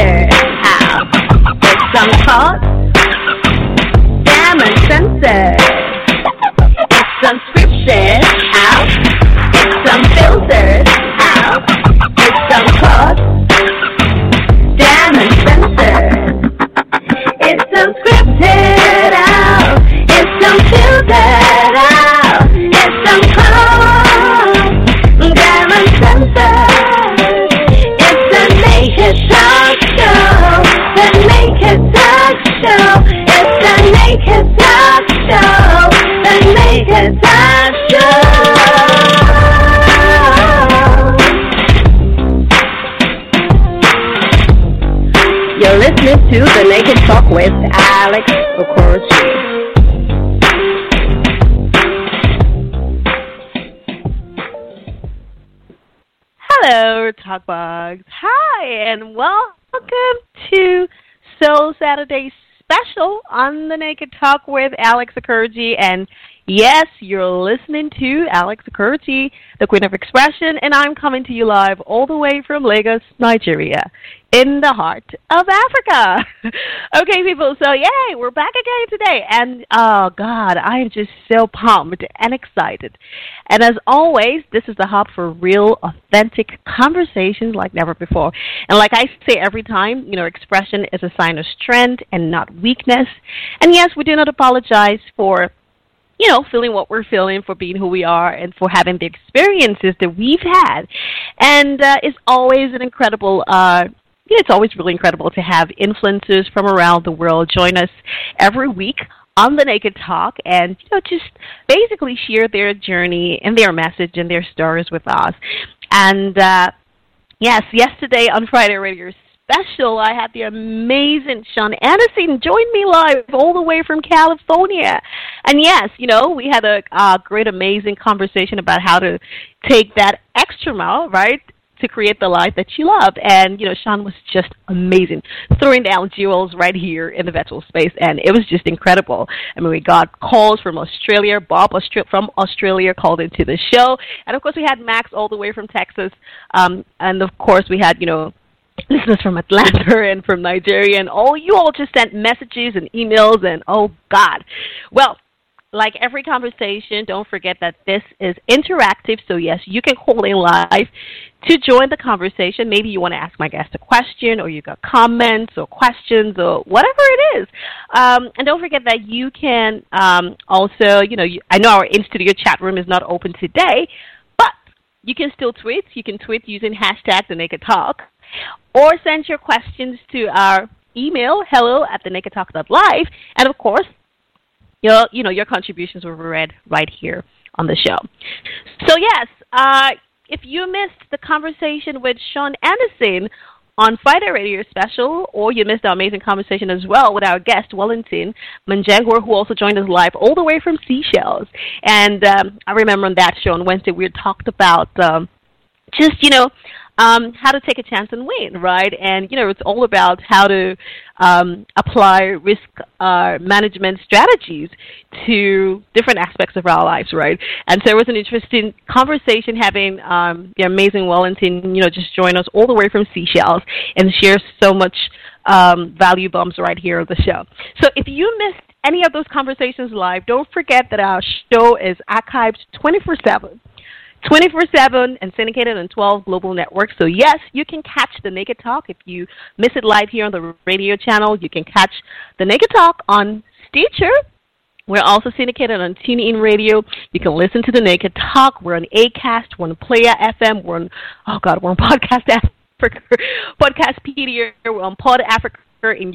out. It's uncaught. Damn uncensored. It's to the Naked Talk with Alex Okoroji. Hello, Talkbugs. Hi, and welcome to Soul Saturday special on the Naked Talk with Alex Okoroji. And yes, you're listening to Alex Okoroji, the Queen of Expression, and I'm coming to you live all the way from Lagos, Nigeria, in the heart of Africa. okay, people, so yay, we're back again today. And oh, God, I am just so pumped and excited. And as always, this is the hub for real, authentic conversations like never before. And like I say every time, you know, expression is a sign of strength and not weakness. And yes, we do not apologize for you know, feeling what we're feeling, for being who we are, and for having the experiences that we've had. And uh, it's always an incredible, uh, it's always really incredible to have influencers from around the world join us every week on the Naked Talk and you know just basically share their journey and their message and their stories with us. And uh, yes, yesterday on Friday Radio special, I had the amazing Sean Anderson join me live all the way from California. And yes, you know, we had a uh, great, amazing conversation about how to take that extra mile, right? To create the life that you love. And, you know, Sean was just amazing, throwing down jewels right here in the virtual space. And it was just incredible. I mean, we got calls from Australia. Bob from Australia called into the show. And, of course, we had Max all the way from Texas. Um, and, of course, we had, you know, listeners from Atlanta and from Nigeria, and all you all just sent messages and emails, and oh God. Well, like every conversation, don't forget that this is interactive. So yes, you can call in live to join the conversation. Maybe you want to ask my guest a question, or you got comments or questions or whatever it is. Um, and don't forget that you can um, also, you know, you, I know our in studio chat room is not open today, but you can still tweet. You can tweet using hashtag the Naked Talk or send your questions to our email hello at the live and of course your you know your contributions be read right here on the show so yes uh, if you missed the conversation with sean anderson on Friday Radio Special, or you missed our amazing conversation as well with our guest, Wellington Manjangwa, who also joined us live all the way from Seychelles. And um, I remember on that show on Wednesday, we talked about um, just, you know, um, how to take a chance and win, right? And you know, it's all about how to um, apply risk uh, management strategies to different aspects of our lives, right? And so it was an interesting conversation having um, the amazing Wellington, you know, just join us all the way from Seychelles and share so much um, value bombs right here on the show. So if you missed any of those conversations live, don't forget that our show is archived 24 7 24 7 and syndicated on 12 global networks. So, yes, you can catch the Naked Talk. If you miss it live here on the radio channel, you can catch the Naked Talk on Stitcher. We're also syndicated on TuneIn Radio. You can listen to the Naked Talk. We're on Acast. We're on Player FM. We're on, oh God, we're on Podcast Africa, Podcastpedia, we're on Pod Africa in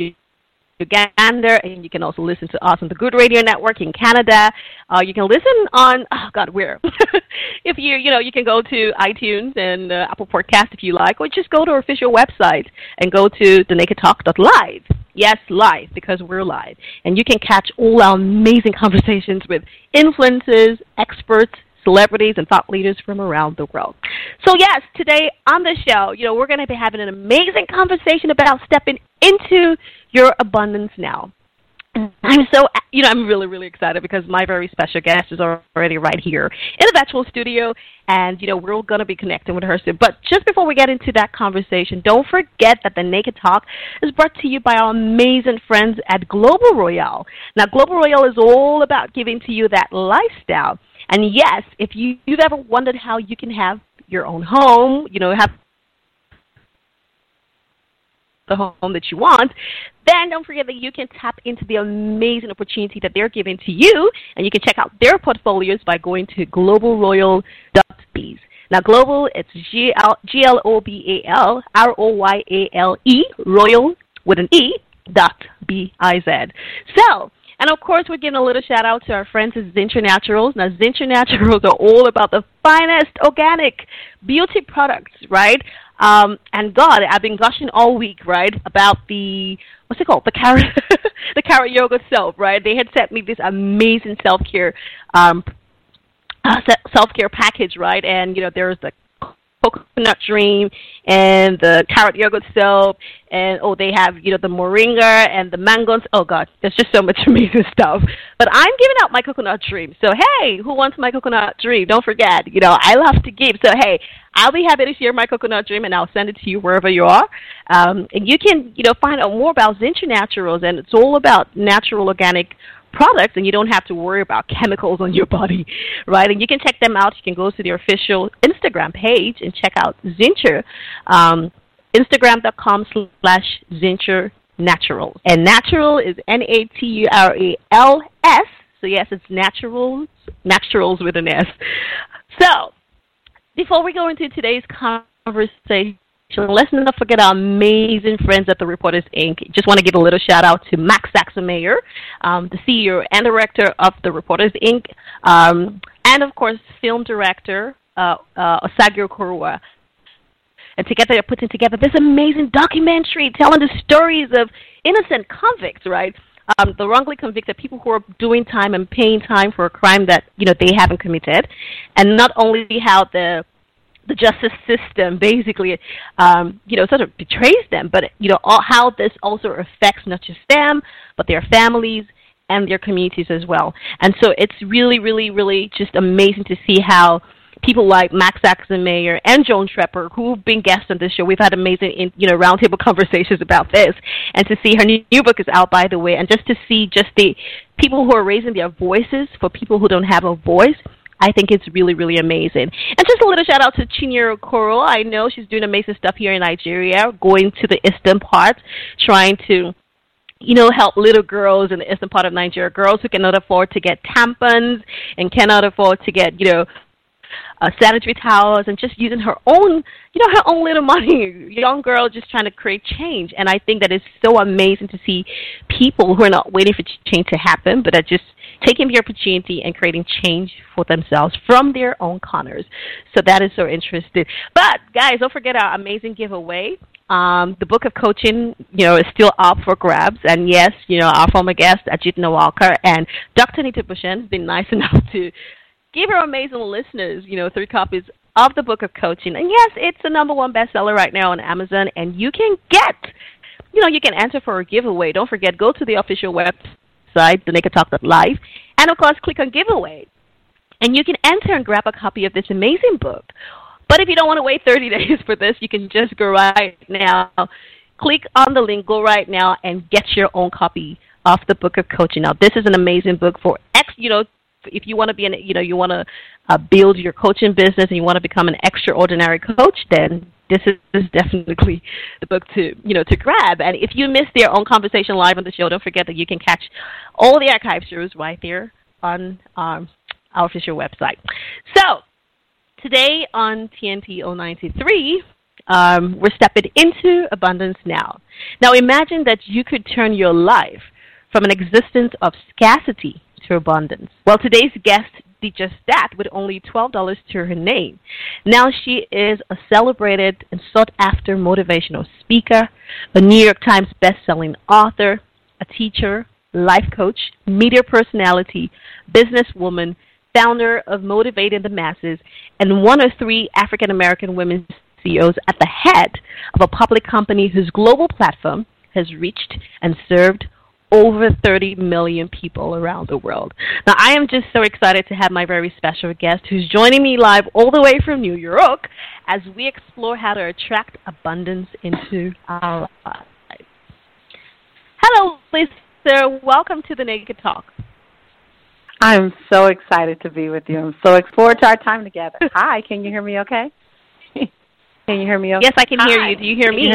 Uganda, and you can also listen to us on the Good Radio Network in Canada. Uh, you can listen on oh god where if you you know you can go to iTunes and uh, Apple Podcast if you like, or just go to our official website and go to the Naked Talk live. Yes, live because we're live, and you can catch all our amazing conversations with influencers, experts, celebrities and thought leaders from around the world. So yes, today on the show, you know, we're going to be having an amazing conversation about stepping into your abundance now. I'm so, you know, I'm really, really excited because my very special guest is already right here in the virtual studio, and you know we're going to be connecting with her soon. But just before we get into that conversation, don't forget that the Naked Talk is brought to you by our amazing friends at Global Royale. Now, Global Royale is all about giving to you that lifestyle. And yes, if you, you've ever wondered how you can have your own home, you know, have the home that you want, then don't forget that you can tap into the amazing opportunity that they're giving to you, and you can check out their portfolios by going to globalroyale.biz. Now, global, it's G L O B A L R O Y A L E, royal with an E, dot B I Z. So, and of course, we're giving a little shout out to our friends at Zincher Naturals. Now, Zincher Naturals are all about the finest organic beauty products, right? Um, and God, I've been gushing all week, right, about the what's it called, the carrot, the carrot yogurt soap, right? They had sent me this amazing self care, um, uh, self care package, right? And you know, there's the coconut dream and the carrot yogurt soap and oh they have you know the moringa and the mangoes. Oh god there's just so much amazing stuff. But i'm giving out my coconut dream. So hey who wants my coconut dream? Don't forget you know i love to give. So hey i'll be happy to share my coconut dream and i'll send it to you wherever you are. Um, and you can you know find out more about zincher naturals and it's all about natural organic products and you don't have to worry about chemicals on your body, right? And you can check them out. You can go to their official Instagram page and check out Zincher, um, Instagram.com slash Zincher Naturals. And natural is N A T U R A L S. So yes, it's naturals, naturals with an S. So before we go into today's conversation, let's not forget our amazing friends at the Reporters Inc. Just want to give a little shout out to Max Saxonmayer, um, the CEO and director of the Reporters Inc., um, and of course, film director uh, uh, Osagie Okorowa. And together they're putting together this amazing documentary telling the stories of innocent convicts, right? Um, the wrongly convicted people who are doing time and paying time for a crime that you know they haven't committed, and not only how the the justice system basically, um, you know, sort of betrays them. But you know, all, how this also affects not just them, but their families and their communities as well. And so it's really, really, really just amazing to see how people like Max Saxonmayer and Joan Treppa, who've been guests on this show, we've had amazing, in, you know, roundtable conversations about this, and to see her new, new book is out, by the way, and just to see just the people who are raising their voices for people who don't have a voice I think it's really, really amazing. And just a little shout out to Chinyere Okoro. I know she's doing amazing stuff here in Nigeria, going to the eastern part, trying to you know, help little girls in the eastern part of Nigeria, girls who cannot afford to get tampons and cannot afford to get, you know, uh, sanitary towels and just using her own, you know, her own little money. Young girl just trying to create change. And I think that is so amazing to see people who are not waiting for change to happen, but are just taking the opportunity and creating change for themselves from their own corners. So that is so interesting. But guys, don't forget our amazing giveaway. Um, the book of coaching, you know, is still up for grabs. And yes, you know, our former guest, Ajit Nawalkar, and Dr. Neeta Bhushan has been nice enough to give our amazing listeners, you know, three copies of the book of coaching. And yes, it's the number one bestseller right now on Amazon, and you can get, you know, you can enter for a giveaway. Don't forget, go to the official website website, thenakedtalk.live, and of course, click on giveaway. And you can enter and grab a copy of this amazing book. But if you don't want to wait 30 days for this, you can just go right now. Click on the link, go right now, and get your own copy of the book of coaching. Now, this is an amazing book for ex, you know, if you want to be an, you know, you want to uh, build your coaching business and you want to become an extraordinary coach, then this is definitely the book to you know to grab. And if you missed their own conversation live on the show, don't forget that you can catch all the archive shows right there on um, our official website. So today on TNT 093, Um, we're stepping into abundance now. Now imagine that you could turn your life from an existence of scarcity to abundance. Well, today's guest did just that with only $12 to her name. Now she is a celebrated and sought after motivational speaker, a New York Times best-selling author, a teacher, life coach, media personality, businesswoman, founder of Motivating the Masses, and one of three African American women CEOs at the head of a public company whose global platform has reached and served over 30 million people around the world. Now, I am just so excited to have my very special guest who's joining me live all the way from New York as we explore how to attract abundance into our lives. Hello, Lisa. Welcome to the Naked Talk. I'm so excited to be with you. I'm so excited forward to our time together. Hi, can you hear me okay? can you hear me okay? Yes, I can Hi. hear you. Do you hear me?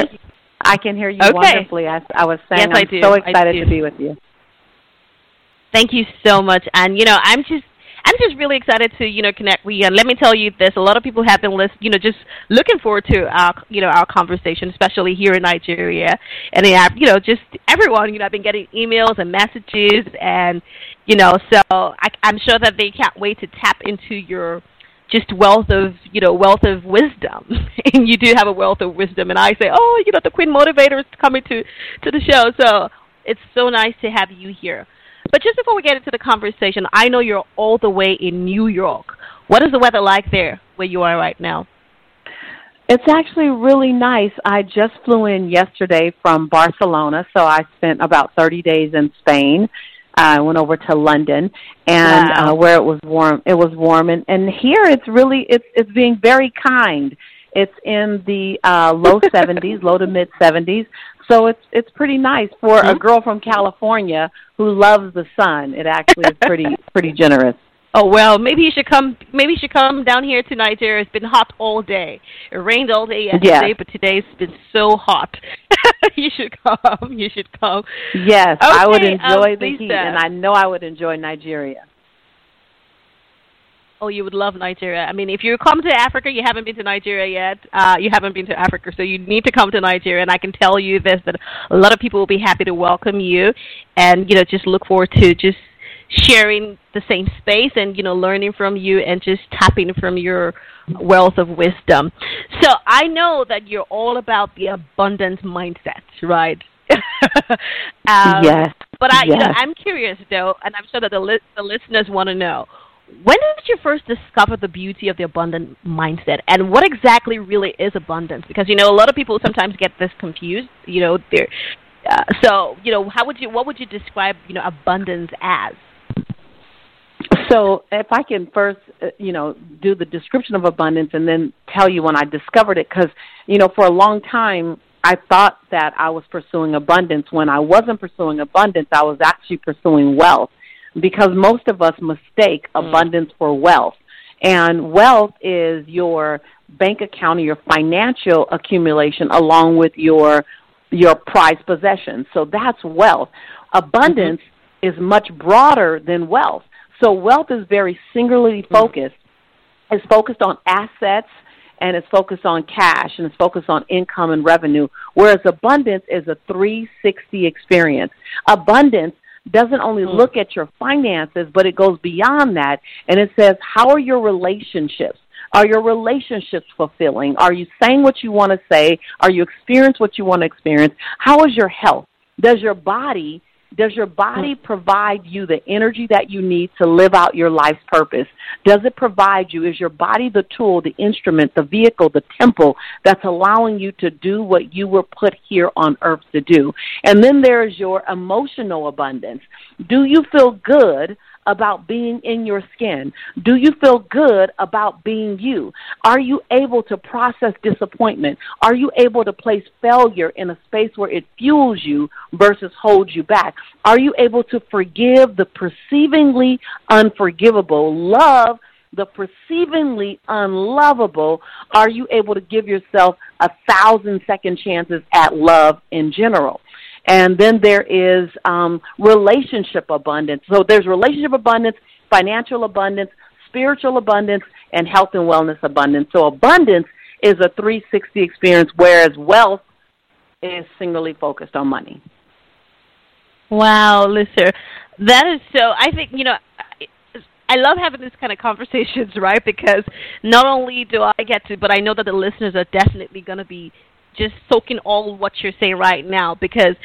I can hear you okay. wonderfully. As I was saying, yes, I'm I do. so excited to be with you. Thank you so much. And you know, I'm just I'm just really excited to you know connect with you. And let me tell you this: a lot of people have been list, you know just looking forward to our you know our conversation, especially here in Nigeria. And they have, you know just everyone, you know, I've been getting emails and messages, and you know, so I, I'm sure that they can't wait to tap into your just wealth of you know wealth of wisdom. And you do have a wealth of wisdom. And i say oh you know the queen motivator is coming to to the show. So it's so nice to have you here. But just before we get into the conversation i know you're all the way in new york. What is the weather like there where you are right now? It's actually really nice. I just flew in yesterday from Barcelona, so I spent about 30 days in Spain I went over to London and wow. uh, where it was warm. It was warm, and and here it's really it's it's being very kind. It's in the uh, low 70s, low to mid 70s. So it's it's pretty nice for mm-hmm. a girl from California who loves the sun. It actually is pretty pretty generous. Oh well, maybe you should come. Maybe you should come down here to Nigeria. It's been hot all day. It rained all day yesterday, yes. but today's been so hot. you should come. You should come. Yes, okay, I would enjoy um, the heat, and I know I would enjoy Nigeria. Oh, you would love Nigeria. I mean, if you come to Africa, you haven't been to Nigeria yet. Uh, you haven't been to Africa, so you need to come to Nigeria. And I can tell you this: that a lot of people will be happy to welcome you, and you know, just look forward to just sharing the same space and you know learning from you and just tapping from your wealth of wisdom. So I know that you're all about the abundance mindset, right? um, yes. But I, yes. you know, I'm curious though, and I'm sure that the li- the listeners want to know. When did you first discover the beauty of the abundant mindset, and what exactly really is abundance? Because you know, a lot of people sometimes get this confused. You know, they're uh, so you know, how would you what would you describe you know abundance as? So, if I can first, uh, you know, do the description of abundance and then tell you when I discovered it, because, you know, for a long time, I thought that I was pursuing abundance. When I wasn't pursuing abundance, I was actually pursuing wealth because most of us mistake mm. abundance for wealth. And wealth is your bank account or your financial accumulation along with your your prized possessions. So that's wealth. Abundance mm-hmm. Is much broader than wealth. So wealth is very singularly hmm. focused. It's focused on assets and it's focused on cash and it's focused on income and revenue, whereas abundance is a 360 experience. Abundance doesn't only hmm. look at your finances, but it goes beyond that and it says, how are your relationships? Are your relationships fulfilling? Are you saying what you want to say? Are you experiencing what you want to experience? How is your health? Does your body does your body mm. provide you the energy that you need to live out your life's purpose? Does it provide you? Is your body the tool, the instrument, the vehicle, the temple that's allowing you to do what you were put here on earth to do? And then there's your emotional abundance. Do you feel good about being in your skin? Do you feel good about being you? Are you able to process disappointment? Are you able to place failure in a space where it fuels you versus holds you back? Are you able to forgive the perceivingly unforgivable? Love the perceivingly unlovable, are you able to give yourself a thousand second chances at love in general? And then there is um, relationship abundance. So there's relationship abundance, financial abundance, spiritual abundance, and health and wellness abundance. So abundance is a 360 experience, whereas wealth is singularly focused on money. Wow, Lisa, that is so. I think you know. I love having this kind of conversations, right? Because not only do I get to, but I know that the listeners are definitely going to be just soaking all what you're saying right now. Because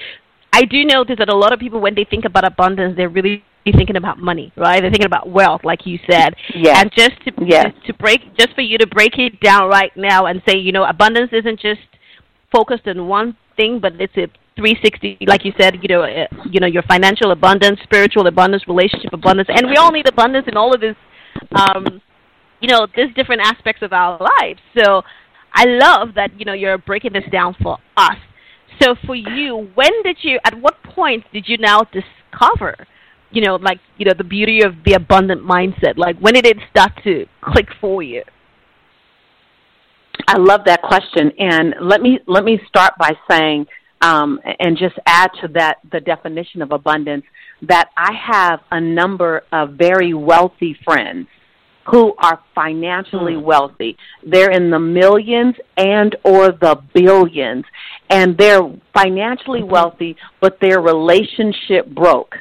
I do notice that a lot of people, when they think about abundance, they're really thinking about money, right? They're thinking about wealth, like you said. Yes. And just to yes. to break, just for you to break it down right now and say, you know, abundance isn't just focused on one thing, but it's a 360 like you said you know uh, you know your financial abundance spiritual abundance relationship abundance and we all need abundance in all of this um you know these different aspects of our lives so i love that you know you're breaking this down for us. So for you when did you at what point did you now discover you know like you know the beauty of the abundant mindset? Like when did it start to click for you? I love that question, and let me let me start by saying um, and just add to that the definition of abundance that I have a number of very wealthy friends who are financially mm. wealthy. They're in the millions and or the billions and they're financially mm-hmm. wealthy but their relationship broke.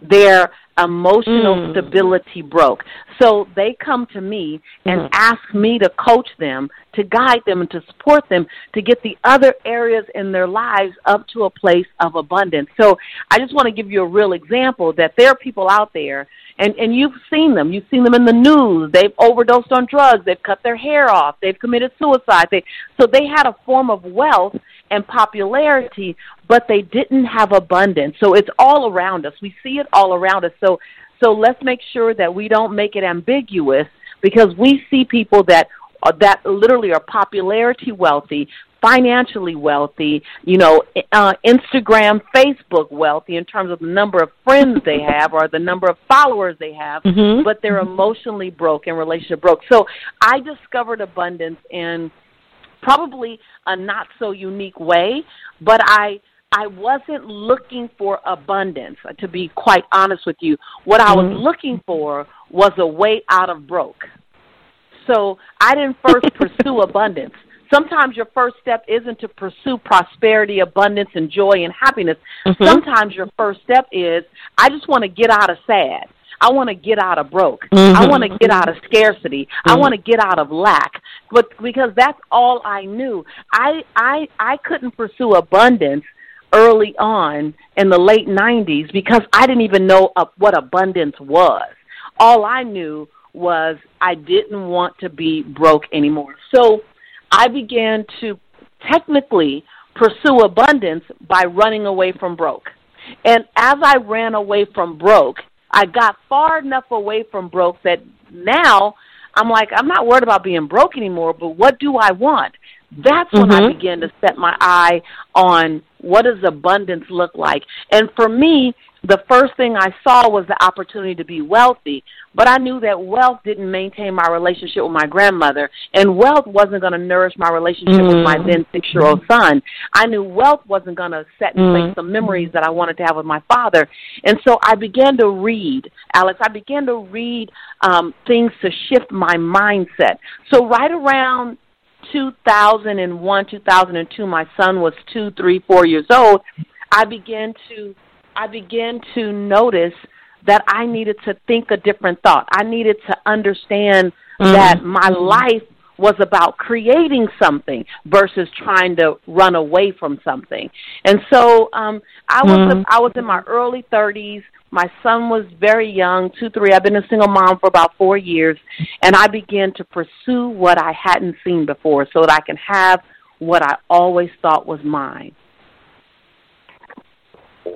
Their emotional mm. stability broke. So they come to me and mm. ask me to coach them, to guide them, and to support them to get the other areas in their lives up to a place of abundance. So I just want to give you a real example that there are people out there and and you've seen them. You've seen them in the news. They've overdosed on drugs. They've cut their hair off. They've committed suicide. They so they had a form of wealth and popularity, but they didn't have abundance. So it's all around us. We see it all around us. So so let's make sure that we don't make it ambiguous because we see people that uh, that literally are popularity wealthy, financially wealthy, you know, uh, Instagram, Facebook wealthy in terms of the number of friends they have or the number of followers they have, mm-hmm. but they're emotionally broke and relationship broke. So I discovered abundance in probably a not so unique way, but I I wasn't looking for abundance, to be quite honest with you. What I was mm-hmm. looking for was a way out of broke. So I didn't first pursue abundance. Sometimes your first step isn't to pursue prosperity, abundance, and joy and happiness. Mm-hmm. Sometimes your first step is, I just want to get out of sad. I want to get out of broke. Mm-hmm. I want to get out of scarcity. Mm-hmm. I want to get out of lack. But because that's all I knew. I I I couldn't pursue abundance early on in the late 90s because I didn't even know what abundance was. All I knew was I didn't want to be broke anymore. So I began to technically pursue abundance by running away from broke. And as I ran away from broke, I got far enough away from broke that now I'm like, I'm not worried about being broke anymore, but what do I want? That's when mm-hmm. I began to set my eye on what does abundance look like. And for me, the first thing I saw was the opportunity to be wealthy, but I knew that wealth didn't maintain my relationship with my grandmother, and wealth wasn't going to nourish my relationship mm. with my then six year old son. I knew wealth wasn't going to set in mm. place some memories that I wanted to have with my father. And so I began to read, Alex, I began to read um, things to shift my mindset. So right around 2001, 2002, my son was two, three, four years old. I began to I began to notice that I needed to think a different thought. I needed to understand mm-hmm. that my life was about creating something versus trying to run away from something. And so um I was mm-hmm. I was in my early 30s. My son was very young, 2 3. I've been a single mom for about 4 years and I began to pursue what I hadn't seen before so that I can have what I always thought was mine.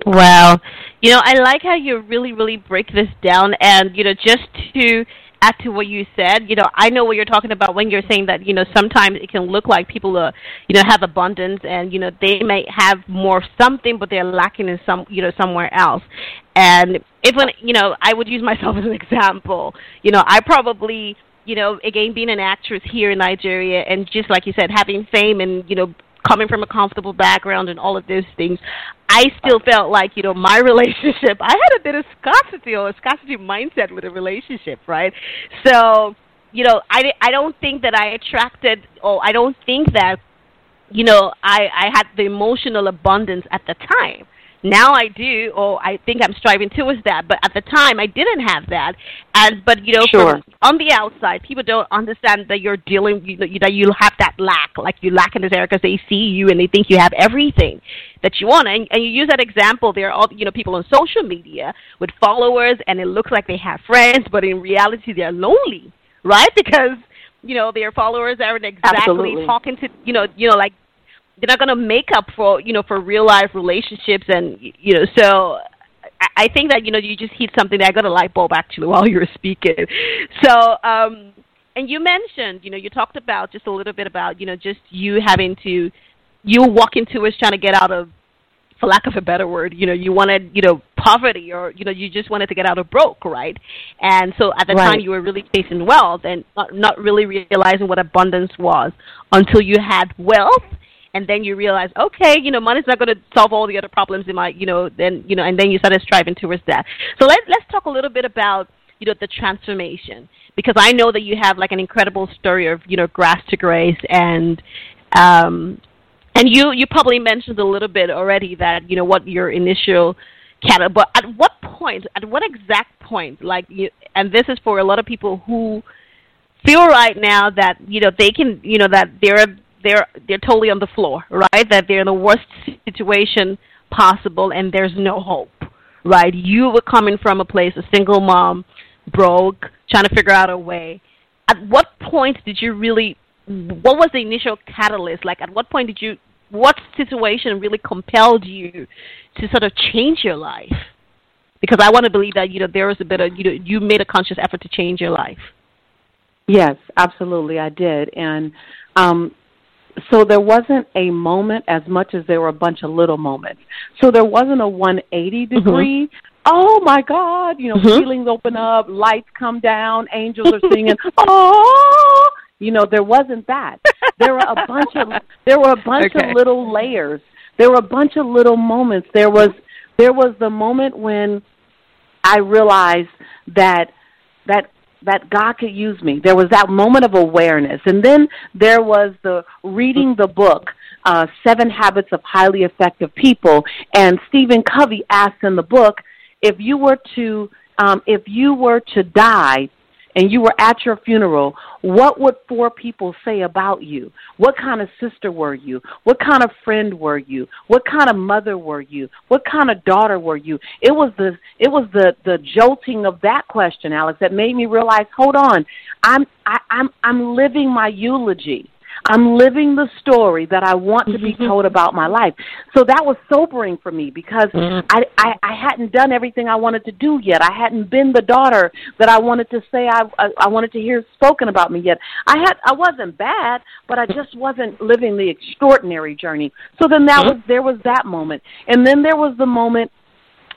Wow. You know, I like how you really, really break this down. And, you know, just to add to what you said, you know, I know what you're talking about when you're saying that, you know, sometimes it can look like people, uh, you know, have abundance and, you know, they may have more something, but they're lacking in some, you know, somewhere else. And if, when, you know, I would use myself as an example, you know, I probably, you know, again, being an actress here in Nigeria and just like you said, having fame and, you know, coming from a comfortable background and all of those things, I still felt like, you know, my relationship, I had a bit of scarcity or a scarcity mindset with a relationship, right? So, you know, I I don't think that I attracted, or I don't think that, you know, I I had the emotional abundance at the time. Now I do, or I think I'm striving towards that. But at the time, I didn't have that. And but you know, Sure. from, on the outside, people don't understand that you're dealing you, that you have that lack, like you lack in this area because they see you and they think you have everything that you want. And, and you use that example. There are all you know people on social media with followers, and it looks like they have friends, but in reality, they're lonely, right? Because you know their followers aren't exactly Absolutely. talking to you know you know like they're not going to make up for you know for real life relationships and you know so I, think that you know you just hit something that I got a light bulb actually while you were speaking. So um and you mentioned you know you talked about just a little bit about you know just you having to you walking towards trying to get out of for lack of a better word, you know, you wanted, you know, poverty or, you know, you just wanted to get out of broke, right? And so at the Right. time you were really chasing wealth and not, not really realizing what abundance was until you had wealth and then you realize, okay, you know, money's not going to solve all the other problems in my, you know, then, you know, and then you started striving towards that. So let, let's talk a little bit about, you know, the transformation because I know that you have like an incredible story of, you know, grass to grace and, um, and you you probably mentioned a little bit already that you know what your initial cat but at what point at what exact point like you and this is for a lot of people who feel right now that you know they can you know that they're they're they're totally on the floor right? That they're in the worst situation possible and there's no hope right? You were coming from a place a single mom broke trying to figure out a way. At what point did you really what was the initial catalyst? Like at what point did you what situation really compelled you to sort of change your life? Because i want to believe that you know there was a bit of you know you made a conscious effort to change your life. Yes, absolutely, I did, and um, so there wasn't a moment as much as there were a bunch of little moments. So there wasn't a 180 degree. Oh my God! You know, Mhm. ceilings open up, lights come down, angels are singing. oh, you know, there wasn't that. There were a bunch of there were a bunch Okay. of little layers. There were a bunch of little moments. There was there was the moment when I realized that that that God could use me. There was that moment of awareness, and then there was the reading the book, uh, Seven Habits of Highly Effective People. And Stephen Covey asked in the book, if you were to um, if you were to die and you were at your funeral, what would four people say about you? What kind of sister were you? What kind of friend were you? What kind of mother were you? What kind of daughter were you? It was the it was the the jolting of that question, Alex, that made me realize, hold on, I'm I, I'm I'm living my eulogy. I'm living the story that I want to be mm-hmm. told about my life. So that was sobering for me because I, I I hadn't done everything I wanted to do yet. I hadn't been the daughter that I wanted to say I I, I wanted to hear spoken about me yet. I had I wasn't bad, but I just wasn't living the extraordinary journey. So then that was there was that moment. And then there was the moment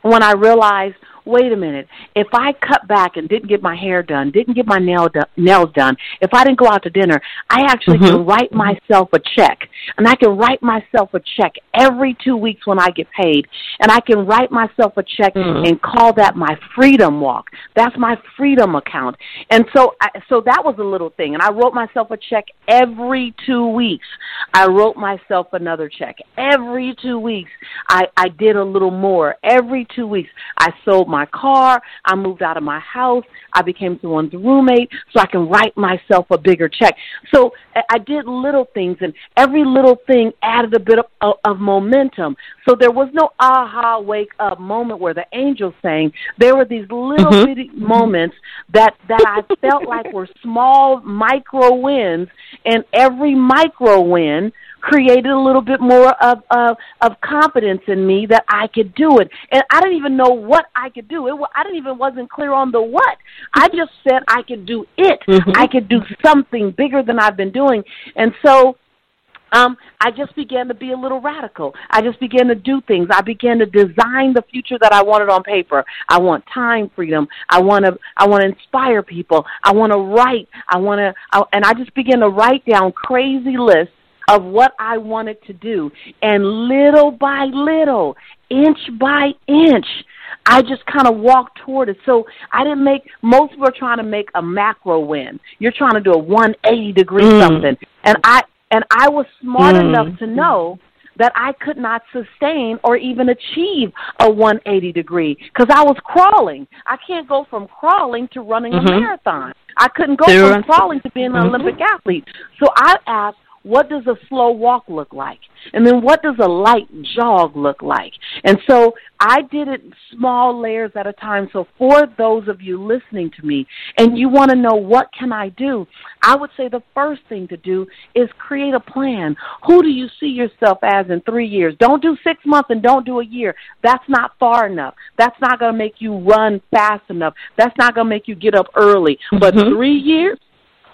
when I realized, wait a minute, if I cut back and didn't get my hair done, didn't get my nail do- nails done, if I didn't go out to dinner, I actually can mm-hmm. write myself a check. And I can write myself a check every two weeks when I get paid. And I can write myself a check mm. and call that my freedom walk. That's my freedom account. And so I, so that was a little thing. And I wrote myself a check every two weeks. I wrote myself another check. Every two weeks I, I did a little more. Every two weeks I sold my car, I moved out of my house, I became someone's roommate so I can write myself a bigger check. So I- did little things and every little thing added a bit of, of, of momentum. So there was no aha wake up moment where the angel sang. There were these little mm-hmm. bitty moments that that I felt like were small micro wins and every micro win created a little bit more of of of confidence in me that I could do it. And I didn't even know what I could do. It I didn't even wasn't clear on the what. I just said I could do it. I could do something bigger than I've been doing. And so um, I just began to be a little radical. I just began to do things. I began to design the future that I wanted on paper. I want time freedom. I want to. I want to inspire people. I want to write. I want to. And I just began to write down crazy lists of what I wanted to do, and little by little, inch by inch. I just kind of walked toward it. So I didn't make, most people are trying to make a macro win. You're trying to do a 180 degree mm. something. And I, and I was smart mm. enough to know that I could not sustain or even achieve a 180 degree because I was crawling. I can't go from crawling to running mm-hmm. a marathon. I couldn't go from crawling to being an mm-hmm. Olympic athlete. So I asked, what does a slow walk look like? And then what does a light jog look like? And so I did it small layers at a time. So for those of you listening to me and you want to know what can I do, I would say the first thing to do is create a plan. Who do you see yourself as in three years? Don't do six months and don't do a year. That's not far enough. That's not going to make you run fast enough. That's not going to make you get up early. Mm-hmm. But three years,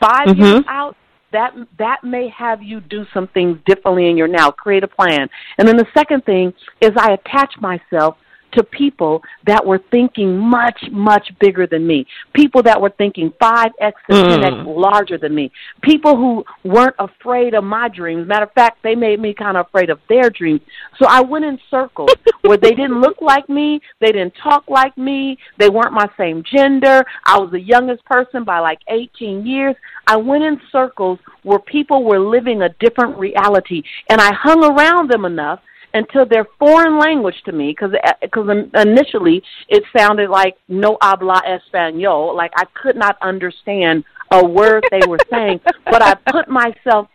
5 mm-hmm. years out, that that may have you do some things differently in your now. Create a plan. And then the second thing is I attach myself to people that were thinking much, much bigger than me. People that were thinking 5x to 10x mm. larger than me. People who weren't afraid of my dreams. Matter of fact, they made me kind of afraid of their dreams. So I went in circles where they didn't look like me, they didn't talk like me, they weren't my same gender. I was the youngest person by like 18 years. I went in circles where people were living a different reality, and I hung around them enough until their foreign language to me because because uh, initially it sounded like no habla español like I could not understand a word they were saying but I put myself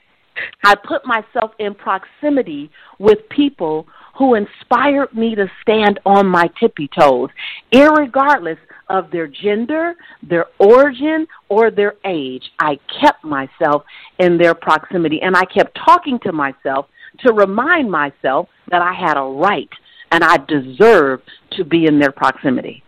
I put myself in proximity with people who inspired me to stand on my tippy toes, regardless of their gender, their origin, or their age. I kept myself in their proximity and I kept talking to myself to remind myself that I had a right and I deserved to be in their proximity.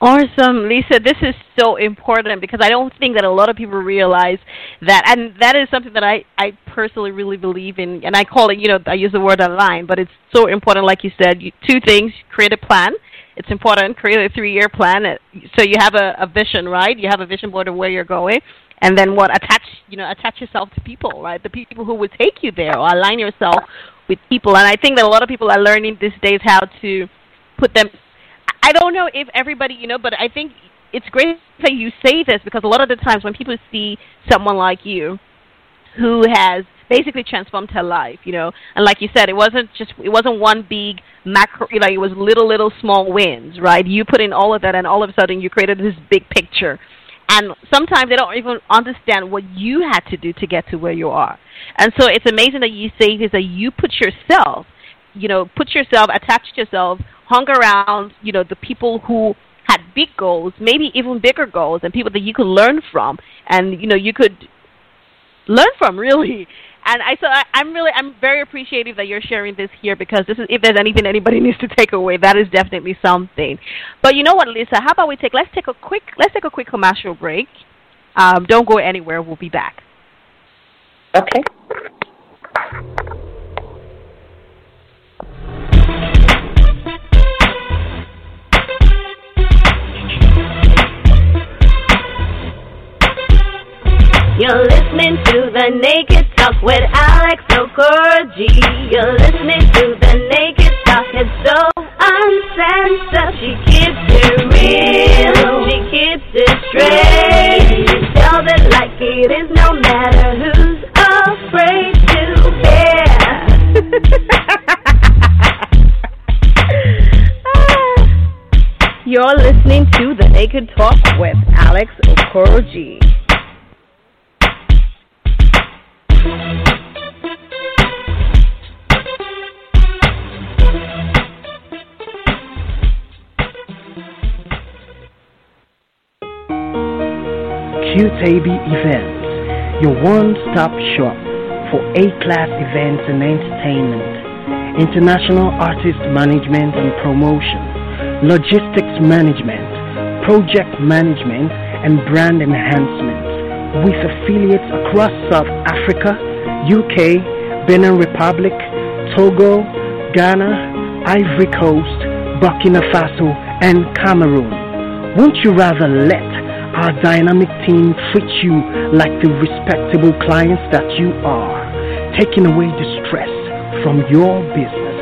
Awesome, Lisa. This is so important because I don't think that a lot of people realize that, and that is something that I I personally really believe in, and I call it, you know, I use the word align, but it's so important. Like you said, you, two things: create a plan. It's important. Create a three-year plan, so you have a, a vision, right? You have a vision board of where you're going, and then what attach you know attach yourself to people right? The people who would take you there or align yourself with people. And i think that a lot of people are learning these days how to put them i don't know if everybody you know but i think it's great that you say this because a lot of the times when people see someone like you who has basically transformed her life you know and like you said it wasn't just it wasn't one big macro you know it was little little small wins right? You put in all of that and all of a sudden you created this big picture and sometimes they don't even understand what you had to do to get to where you are. And so it's amazing that you say this that you put yourself, you know, put yourself, attached yourself, hung around, you know, the people who had big goals, maybe even bigger goals, and people that you could learn from, and you know, you could learn from really and I so I, I'm really I'm very appreciative that you're sharing this here because this is if there's anything anybody needs to take away, that is definitely something. But you know what, Lisa? How about we take let's take a quick let's take a quick commercial break. Um, don't go anywhere. We'll be back. Okay. You're listening to the Naked Talk with Alex Okoroji. You're listening to the Naked Talk. It's so uncensored. She keeps it real. She keeps it straight. She tells it like it is, no matter who's afraid to bear. Ah. You're listening to the Naked Talk with Alex Okoroji. QTAB Events, your one-stop shop for A-class events and entertainment, international artist management and promotion, logistics management, project management, and brand enhancement with affiliates across South Africa, UK, Benin Republic, Togo, Ghana, Ivory Coast, Burkina Faso, and Cameroon. Won't you rather let our dynamic team treats you like the respectable clients that you are, taking away the stress from your business.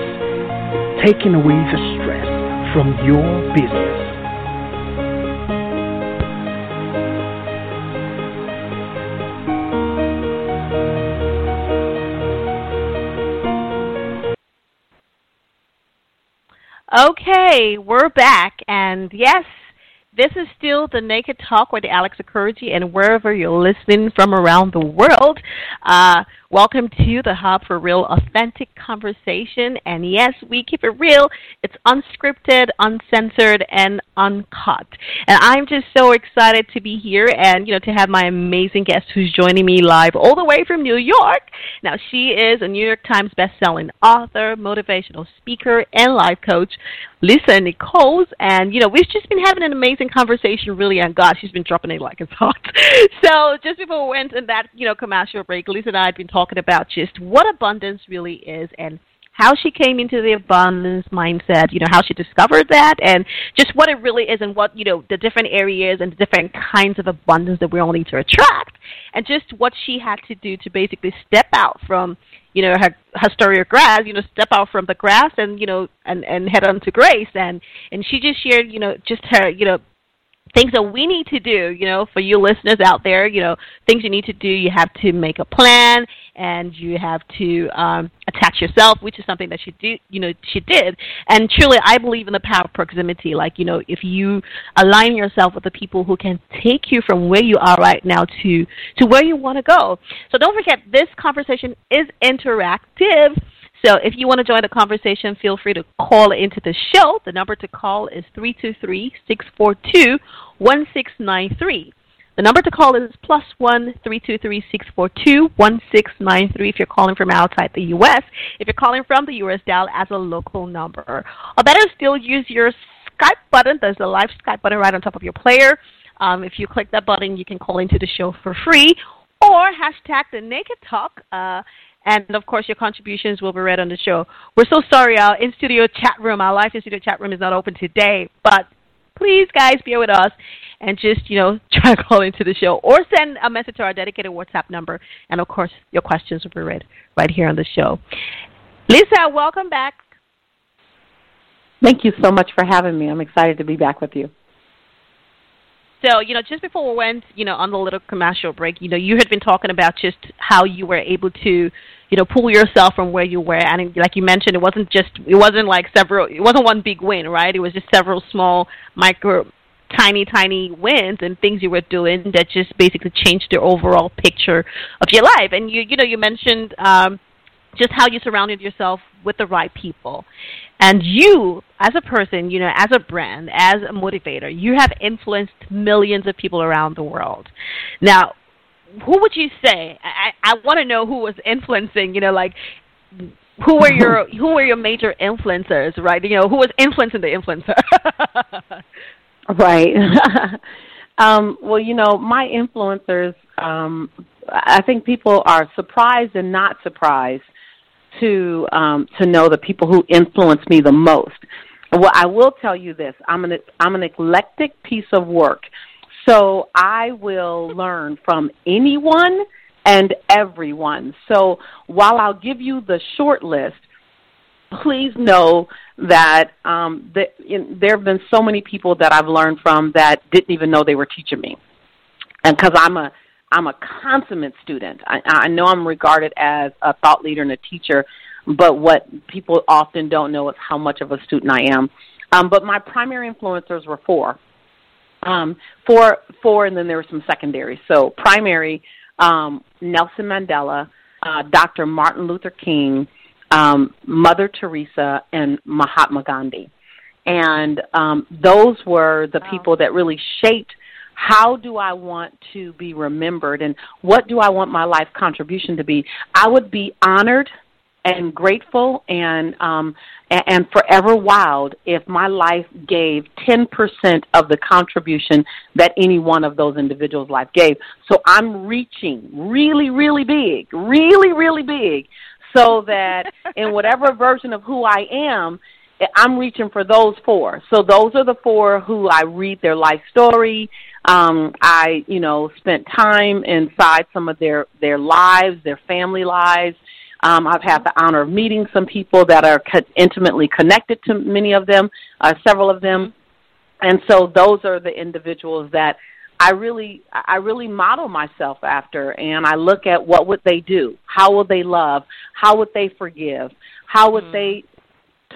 taking away the stress from your business. Okay, we're back, and yes, this is still the Naked Talk with Alex Okoroji, and wherever you're listening from around the world, uh, welcome to the Hub for Real Authentic Conversation. And yes, we keep it real. It's unscripted, uncensored, and uncut. And I'm just so excited to be here and you know to have my amazing guest who's joining me live all the way from New York. Now she is a New York Times best-selling author, motivational speaker, and life coach. Lisa Nichols, and you know we've just been having an amazing conversation. Really, on God, she's been dropping it like it's hot. so just before we went in that you know commercial break, Lisa and I had been talking about just what abundance really is and how she came into the abundance mindset, you know, how she discovered that and just what it really is and what, you know, the different areas and the different kinds of abundance that we all need to attract and just what she had to do to basically step out from, you know, her her story of grass, you know, step out from the grass and, you know, and, and head on to grace. And, and she just shared, you know, just her, you know, things that we need to do, you know, for you listeners out there, you know, things you need to do, you have to make a plan and you have to um, attach yourself, which is something that she did, you know, she did. And truly, I believe in the power of proximity. Like, you know, if you align yourself with the people who can take you from where you are right now to to where you want to go. So don't forget, this conversation is interactive. So if you want to join the conversation, feel free to call into the show. The number to call is 323-642-1693. The number to call is plus one three two three six four two one six nine three if you're calling from outside the U.S. If you're calling from the U.S., dial as a local number. Or better still, use your Skype button. There's a live Skype button right on top of your player. Um, if you click that button, you can call into the show for free. Or hashtag the Naked Talk. Uh, and of course, your contributions will be read on the show. We're so sorry, our in studio chat room, our live in studio chat room is not open today, but please, guys, bear with us and just, you know, try to call into the show or send a message to our dedicated WhatsApp number. And of course, your questions will be read right here on the show. Lisa, welcome back. Thank you so much for having me. I'm excited to be back with you. So, you know, just before we went, you know, on the little commercial break, you know, you had been talking about just how you were able to, you know, pull yourself from where you were, and like you mentioned, it wasn't just, it wasn't like several, it wasn't one big win, right? It was just several small, micro, tiny, tiny wins and things you were doing that just basically changed the overall picture of your life. And you, you know, you mentioned um, just how you surrounded yourself with the right people. And you, as a person, you know, as a brand, as a motivator, you have influenced millions of people around the world. Now, who would you say? I, I want to know who was influencing, you know, like who were your who were your major influencers, right? You know, who was influencing the influencer? right. um, well, you know, my influencers um I think people are surprised and not surprised to um, to know the people who influence me the most. Well, I will tell you this: I'm an I'm an eclectic piece of work, so I will learn from anyone and everyone. So while I'll give you the short list, please know that um, in, there have been so many people that I've learned from that didn't even know they were teaching me, and because I'm a I'm a consummate student. I, I know I'm regarded as a thought leader and a teacher, but what people often don't know is how much of a student I am. Um, but my primary influencers were four. Um, four, four, and then there were some secondary. So primary, um, Nelson Mandela, uh, Dr. Martin Luther King, um, Mother Teresa, and Mahatma Gandhi. And um, those were the wow. people that really shaped how do I want to be remembered? And what do I want my life contribution to be? I would be honored and grateful and um and forever wild if my life gave 10% of the contribution that any one of those individuals life gave. So i'm reaching really really big really really big so that in whatever version of who i am i'm reaching for those four. So those are the four who i read their life story um, I, you know, spent time inside some of their their lives, their family lives, Um, I've had the honor of meeting some people that are co- intimately connected to many of them, uh, several of them, and so those are the individuals that I really I really model myself after and I look at what would they do? How will they love? How would they forgive? How would mm. they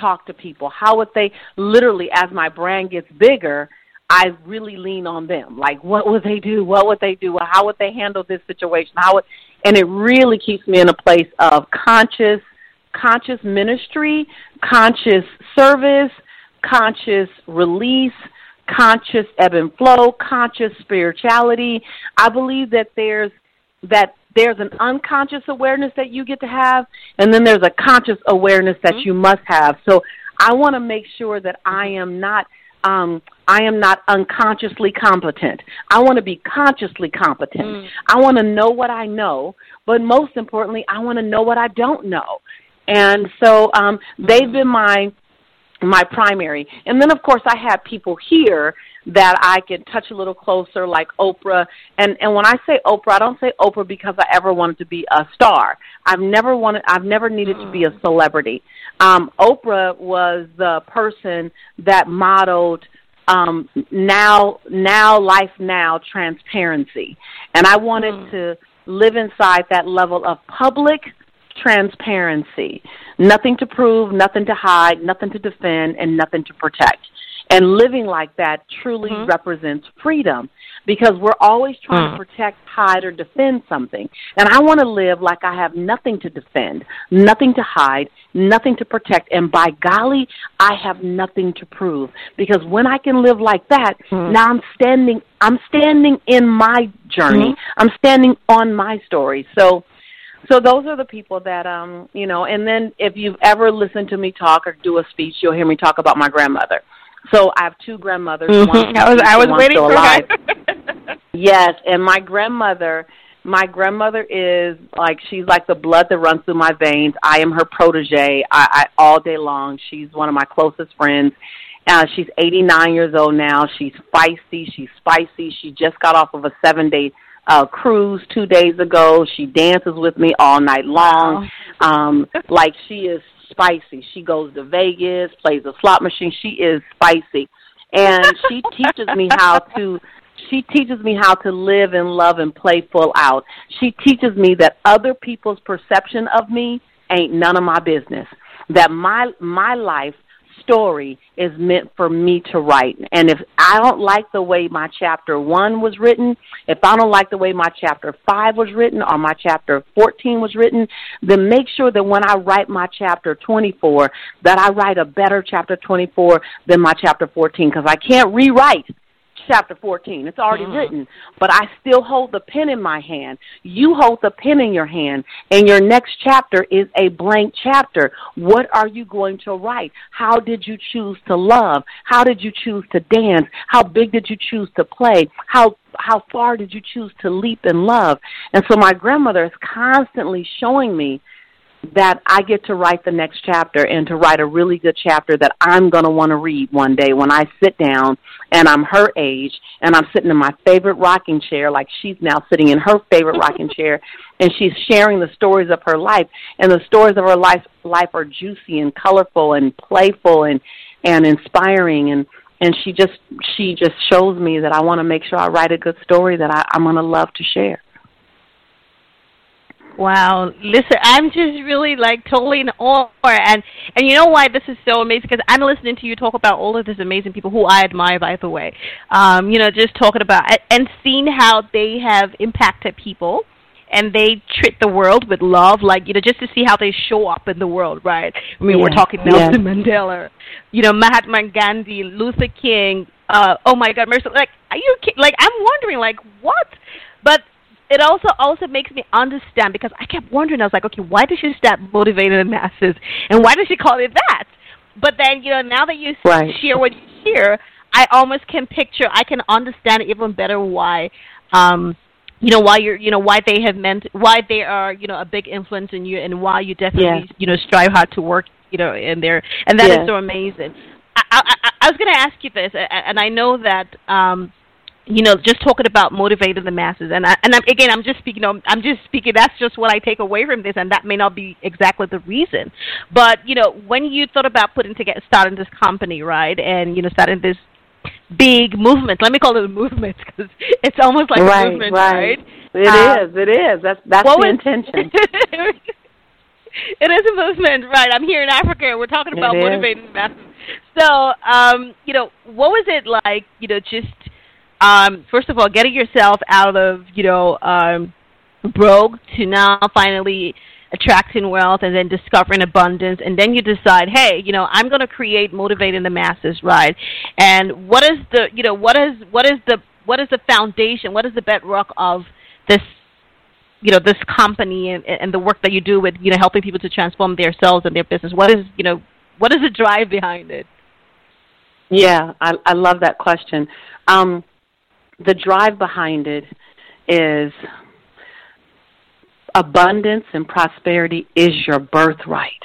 talk to people? How would they literally as my brand gets bigger, I really lean on them. Like what would they do? What would they do? How would they handle this situation? How would and it really keeps me in a place of conscious conscious ministry, conscious service, conscious release, conscious ebb and flow, conscious spirituality. I believe that there's that there's an unconscious awareness that you get to have, and then there's a conscious awareness that mm-hmm. you must have. So I want to make sure that I am not um, I am not unconsciously competent. I want to be consciously competent. Mm. I want to know what I know, but most importantly, I want to know what I don't know. And so um, they've mm. been my my primary. And then of course I have people here that I can touch a little closer like Oprah. And and when I say Oprah, I don't say Oprah because I ever wanted to be a star. I've never wanted I've never needed to be a celebrity. Um Oprah was the person that modeled um now now life now transparency. And I wanted mm. to live inside that level of public transparency. Nothing to prove, nothing to hide, nothing to defend, and nothing to protect. And living like that truly mm-hmm. represents freedom because we're always trying mm. to protect, hide, or defend something. And I want to live like I have nothing to defend, nothing to hide, nothing to protect, and by golly, I have nothing to prove. Because when I can live like that, mm. now I'm standing I'm standing in my journey. Mm. I'm standing on my story. So so those are the people that um you know and then if you've ever listened to me talk or do a speech you'll hear me talk about my grandmother so i have two grandmothers mm-hmm. i was i was waiting for that yes and my grandmother my grandmother is like she's like the blood that runs through my veins i am her protege i, I all day long she's one of my closest friends uh, she's 89 years old now. She's feisty. She's spicy. She just got off of a seven day uh, cruise two days ago. She dances with me all night long. Wow. Um, like she is spicy. She goes to Vegas, plays a slot machine. She is spicy. And she teaches me how to she teaches me how to live and love and play full out. She teaches me that other people's perception of me ain't none of my business. That my my life story is meant for me to write. And if I don't like the way my chapter 1 was written, if I don't like the way my chapter 5 was written or my chapter 14 was written, then make sure that when I write my chapter 24 that I write a better chapter 24 than my chapter 14 because I can't rewrite chapter 14. It's already mm-hmm. written, but I still hold the pen in my hand. You hold the pen in your hand, and your next chapter is a blank chapter. What are you going to write? How did you choose to love? How did you choose to dance? How big did you choose to play? How how far did you choose to leap in love? And so my grandmother is constantly showing me that I get to write the next chapter and to write a really good chapter that I'm going to want to read one day when I sit down and I'm her age and I'm sitting in my favorite rocking chair like she's now sitting in her favorite rocking chair and she's sharing the stories of her life and the stories of her life life are juicy and colorful and playful and and inspiring and and she just she just shows me that I want to make sure I write a good story that I, I'm going to love to share. Wow, listen, I'm just really like totally in awe, and and you know why this is so amazing? Because I'm listening to you talk about all of these amazing people who I admire, by the way. Um, you know, just talking about and seeing how they have impacted people, and they treat the world with love, like you know, just to see how they show up in the world, right? I mean, yeah. we're talking Nelson yeah. Mandela, you know, Mahatma Gandhi, Luther King. Uh, oh my God, Mercy! Like, are you like? I'm wondering, like, what? But it also also makes me understand because I kept wondering. I was like, okay, why did she start motivating the masses, and why did she call it that? But then you know, now that you right. share what you hear, I almost can picture. I can understand even better why. Um, you know why you're you know why they have meant why they are you know a big influence in you and why you definitely yeah. you know strive hard to work you know in there and that yeah. is so amazing. I, I, I was going to ask you this, and I know that um, you know, just talking about motivating the masses, and I, and I'm, again, I'm just speaking. I'm just speaking. That's just what I take away from this, and that may not be exactly the reason. But you know, when you thought about putting together, starting this company, right, and you know, starting this big movement. Let me call it a movement because it's almost like right, a movement, right? right? It Um, is. It is. That's that's the was- intention. it is a movement, right? I'm here in Africa. and We're talking about motivating the masses. So, um, you know, what was it like? You know, just um, first of all, getting yourself out of you know um, broke to now finally attracting wealth and then discovering abundance. And then you decide hey you know i'm going to create motivating the masses right and what is the you know what is what is the what is the foundation what is the bedrock of this you know this company and, and the work that you do with you know helping people to transform themselves and their business? What is you know what is the drive behind it? Yeah, I, I love that question. Um, the drive behind it is abundance and prosperity is your birthright.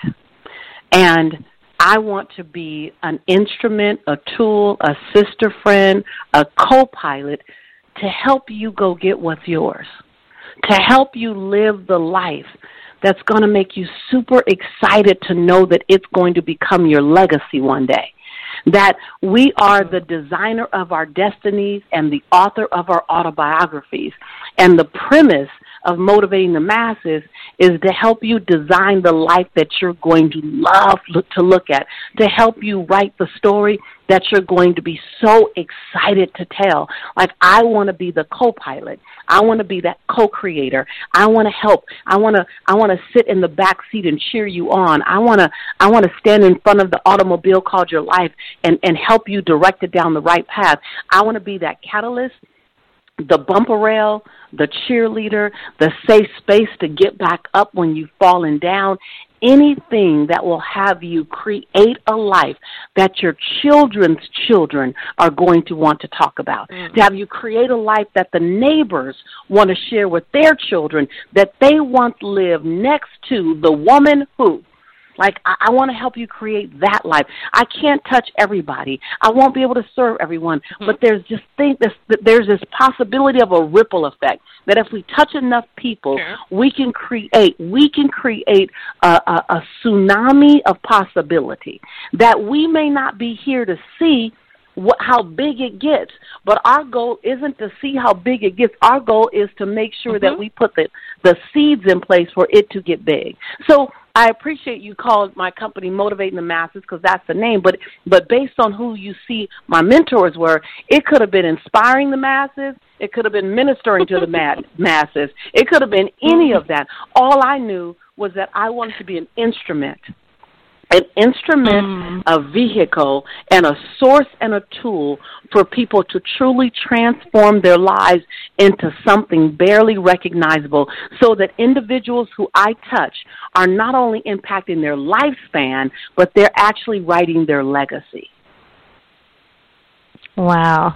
And I want to be an instrument, a tool, a sister friend, a co pilot to help you go get what's yours, to help you live the life that's going to make you super excited to know that it's going to become your legacy one day that we are the designer of our destinies and the author of our autobiographies. And the premise of motivating the masses is to help you design the life that you're going to love to look at, to help you write the story that you're going to be so excited to tell. Like I want to be the co-pilot. I want to be that co-creator. I want to help. I want to I want to sit in the back seat and cheer you on. I want to I want to stand in front of the automobile called your life and and help you direct it down the right path. I want to be that catalyst the bumper rail, the cheerleader, the safe space to get back up when you've fallen down, anything that will have you create a life that your children's children are going to want to talk about. Mm. To have you create a life that the neighbors want to share with their children, that they want to live next to the woman who like I, I want to help you create that life. I can't touch everybody. I won't be able to serve everyone. Mm-hmm. But there's just think this that there's this possibility of a ripple effect that if we touch enough people, we can create we can create a, a, a tsunami of possibility that we may not be here to see what, how big it gets. But our goal isn't to see how big it gets. Our goal is to make sure that mm-hmm. we put the the seeds in place for it to get big. So I appreciate you called my company Motivating the Masses because that's the name. But but based on who you see my mentors were, it could have been inspiring the masses. It could have been ministering to the ma- masses. It could have been any mm-hmm. of that. All I knew was that I wanted to be an instrument an instrument, mm. a vehicle, and a source and a tool for people to truly transform their lives into something barely recognizable so that individuals who I touch are not only impacting their lifespan, but they're actually writing their legacy. Wow.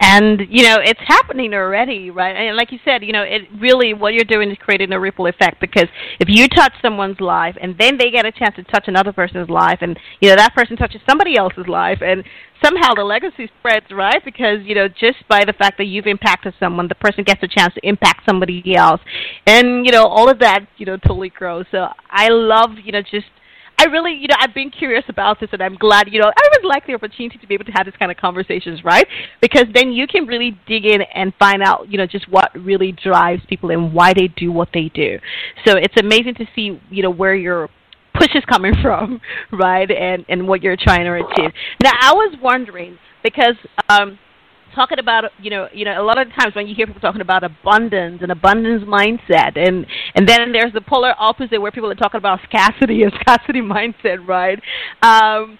And, you know, it's happening already, right? And like you said, you know, it really, what you're doing is creating a ripple effect because if you touch someone's life and then they get a chance to touch another person's life and, you know, that person touches somebody else's life and somehow the legacy spreads, right? Because, you know, just by the fact that you've impacted someone, the person gets a chance to impact somebody else. And, you know, all of that, you know, totally grows. So I love, you know, just I really, you know, I've been curious about this, and I'm glad, you know, I always like the opportunity to be able to have this kind of conversations, right? Because then you can really dig in and find out, you know, just what really drives people and why they do what they do. So it's amazing to see, you know, where your push is coming from, right, and and what you're trying to achieve. Now, I was wondering because. um talking about you know you know a lot of times when you hear people talking about abundance and abundance mindset and and then there's the polar opposite where people are talking about scarcity and scarcity mindset right um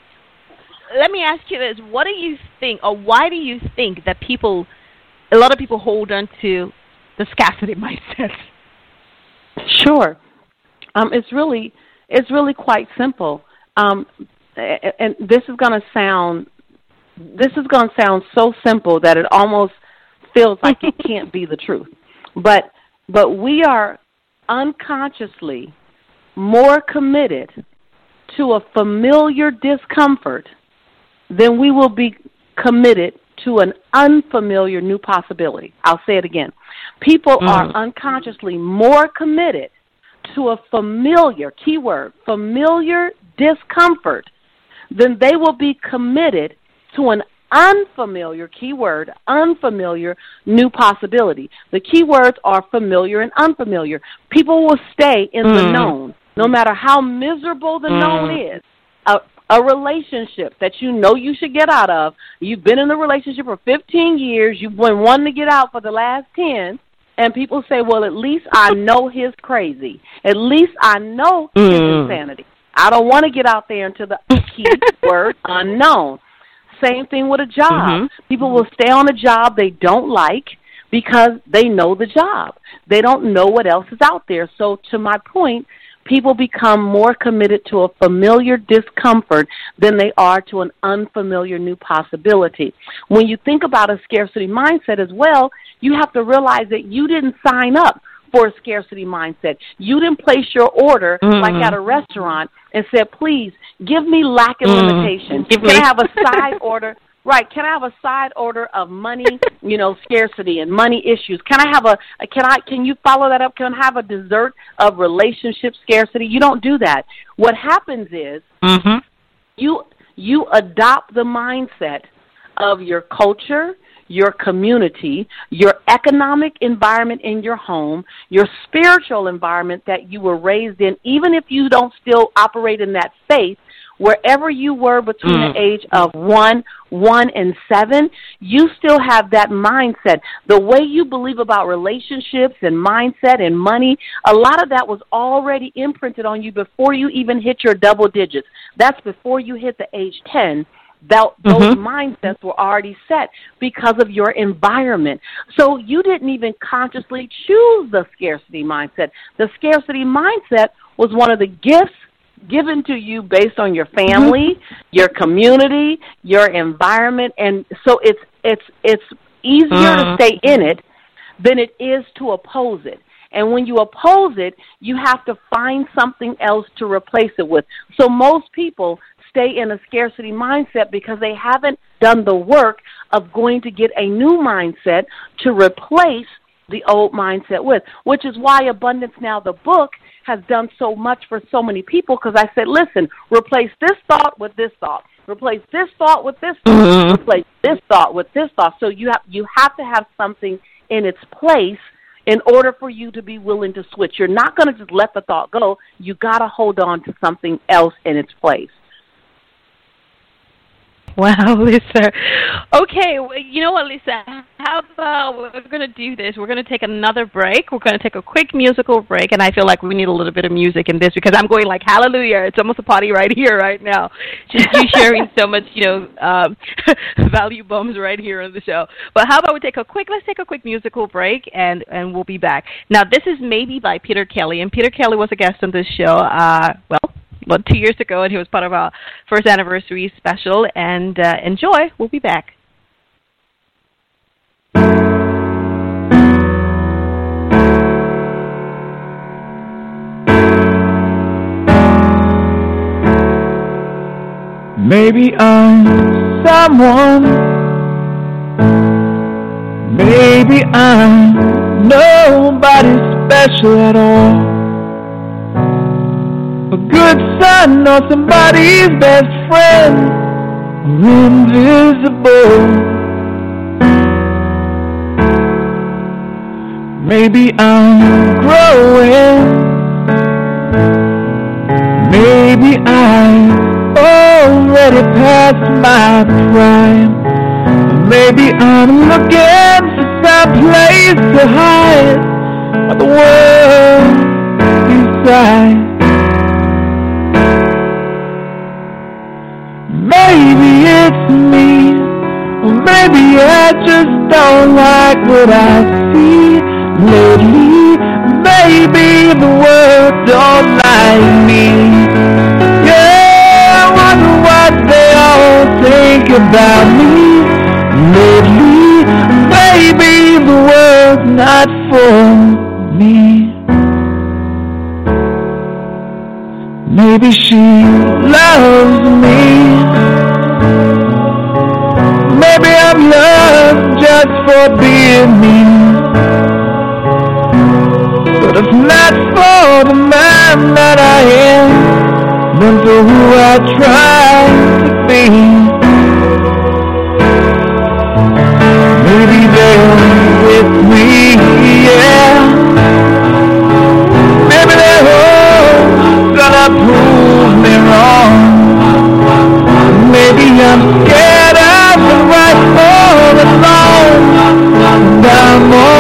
let me ask you this what do you think or why do you think that people a lot of people hold on to the scarcity mindset Sure. Um, it's really it's really quite simple. Um, and this is going to sound this is going to sound so simple that it almost feels like it can't be the truth. But but we are unconsciously more committed to a familiar discomfort than we will be committed to an unfamiliar new possibility. I'll say it again. People Mm. are unconsciously more committed to a familiar, keyword, familiar discomfort than they will be committed to an unfamiliar, keyword, unfamiliar new possibility. The keywords are familiar and unfamiliar. People will stay in the Mm. known, no matter how miserable the known is. A, a relationship that you know you should get out of. You've been in the relationship for 15 years. You've been wanting to get out for the last 10. And people say, well, at least I know his crazy. At least I know his Mm. insanity. I don't want to get out there into the key word unknown. Same thing with a job. Mhm. People will stay on a job they don't like because they know the job. They don't know what else is out there. So, to my point, people become more committed to a familiar discomfort than they are to an unfamiliar new possibility. When you think about a scarcity mindset as well, you have to realize that you didn't sign up for a scarcity mindset. You didn't place your order Mhm. like at a restaurant and said, please give me lack and Mm. limitation. Give Can me- I have a side order? Right. Can I have a side order of money, you know, scarcity and money issues? Can I have a can I can you follow that up? Can I have a dessert of relationship scarcity? You don't do that. What happens is Mhm. you you adopt the mindset of your culture, your community, your economic environment in your home, your spiritual environment that you were raised in, even if you don't still operate in that faith, wherever you were between Mm. the age of one, one, and seven, you still have that mindset. The way you believe about relationships and mindset and money, a lot of that was already imprinted on you before you even hit your double digits. That's before you hit the age 10 that those Mhm. mindsets were already set because of your environment. So you didn't even consciously choose the scarcity mindset. The scarcity mindset was one of the gifts given to you based on your family, your community, your environment and so it's it's it's easier to Mhm. stay in it than it is to oppose it. And when you oppose it, you have to find something else to replace it with. So most people stay in a scarcity mindset because they haven't done the work of going to get a new mindset to replace the old mindset with, which is why Abundance Now, the book, has done so much for so many people because I said, listen, replace this thought with this thought. Replace this thought with this thought. Mhm. Replace this thought with this thought. So you have you have to have something in its place in order for you to be willing to switch. You're not going to just let the thought go. You got to hold on to something else in its place. Wow, Lisa. Okay, w- you know what, Lisa? How about we're going to do this? We're going to take another break. We're going to take a quick musical break, and I feel like we need a little bit of music in this because I'm going like hallelujah. It's almost a party right here, right now. Just you sharing so much, you know, um, value bombs right here on the show. But how about we take a quick? Let's take a quick musical break, and and we'll be back. Now, this is maybe by Peter Kelly, and Peter Kelly was a guest on this show. Uh, well well, two years ago, and he was part of our first anniversary special. And uh, enjoy. We'll be back. Maybe I'm someone. Maybe I'm nobody special at all. A good son or somebody's best friend or invisible. Maybe I'm growing. Maybe I'm already past my prime. Maybe I'm looking for some place to hide while the world inside. Maybe I just don't like what I see lately. Maybe the world don't like me. Yeah, I wonder what they all think about me lately. Maybe the world's not for me. Maybe she loves me. Maybe I'm loved just for being me. But if not for the man that I am, then for who I try to be. Maybe they're with me, yeah. Maybe they're all gonna prove me wrong. Maybe I'm right all alone. And I'm all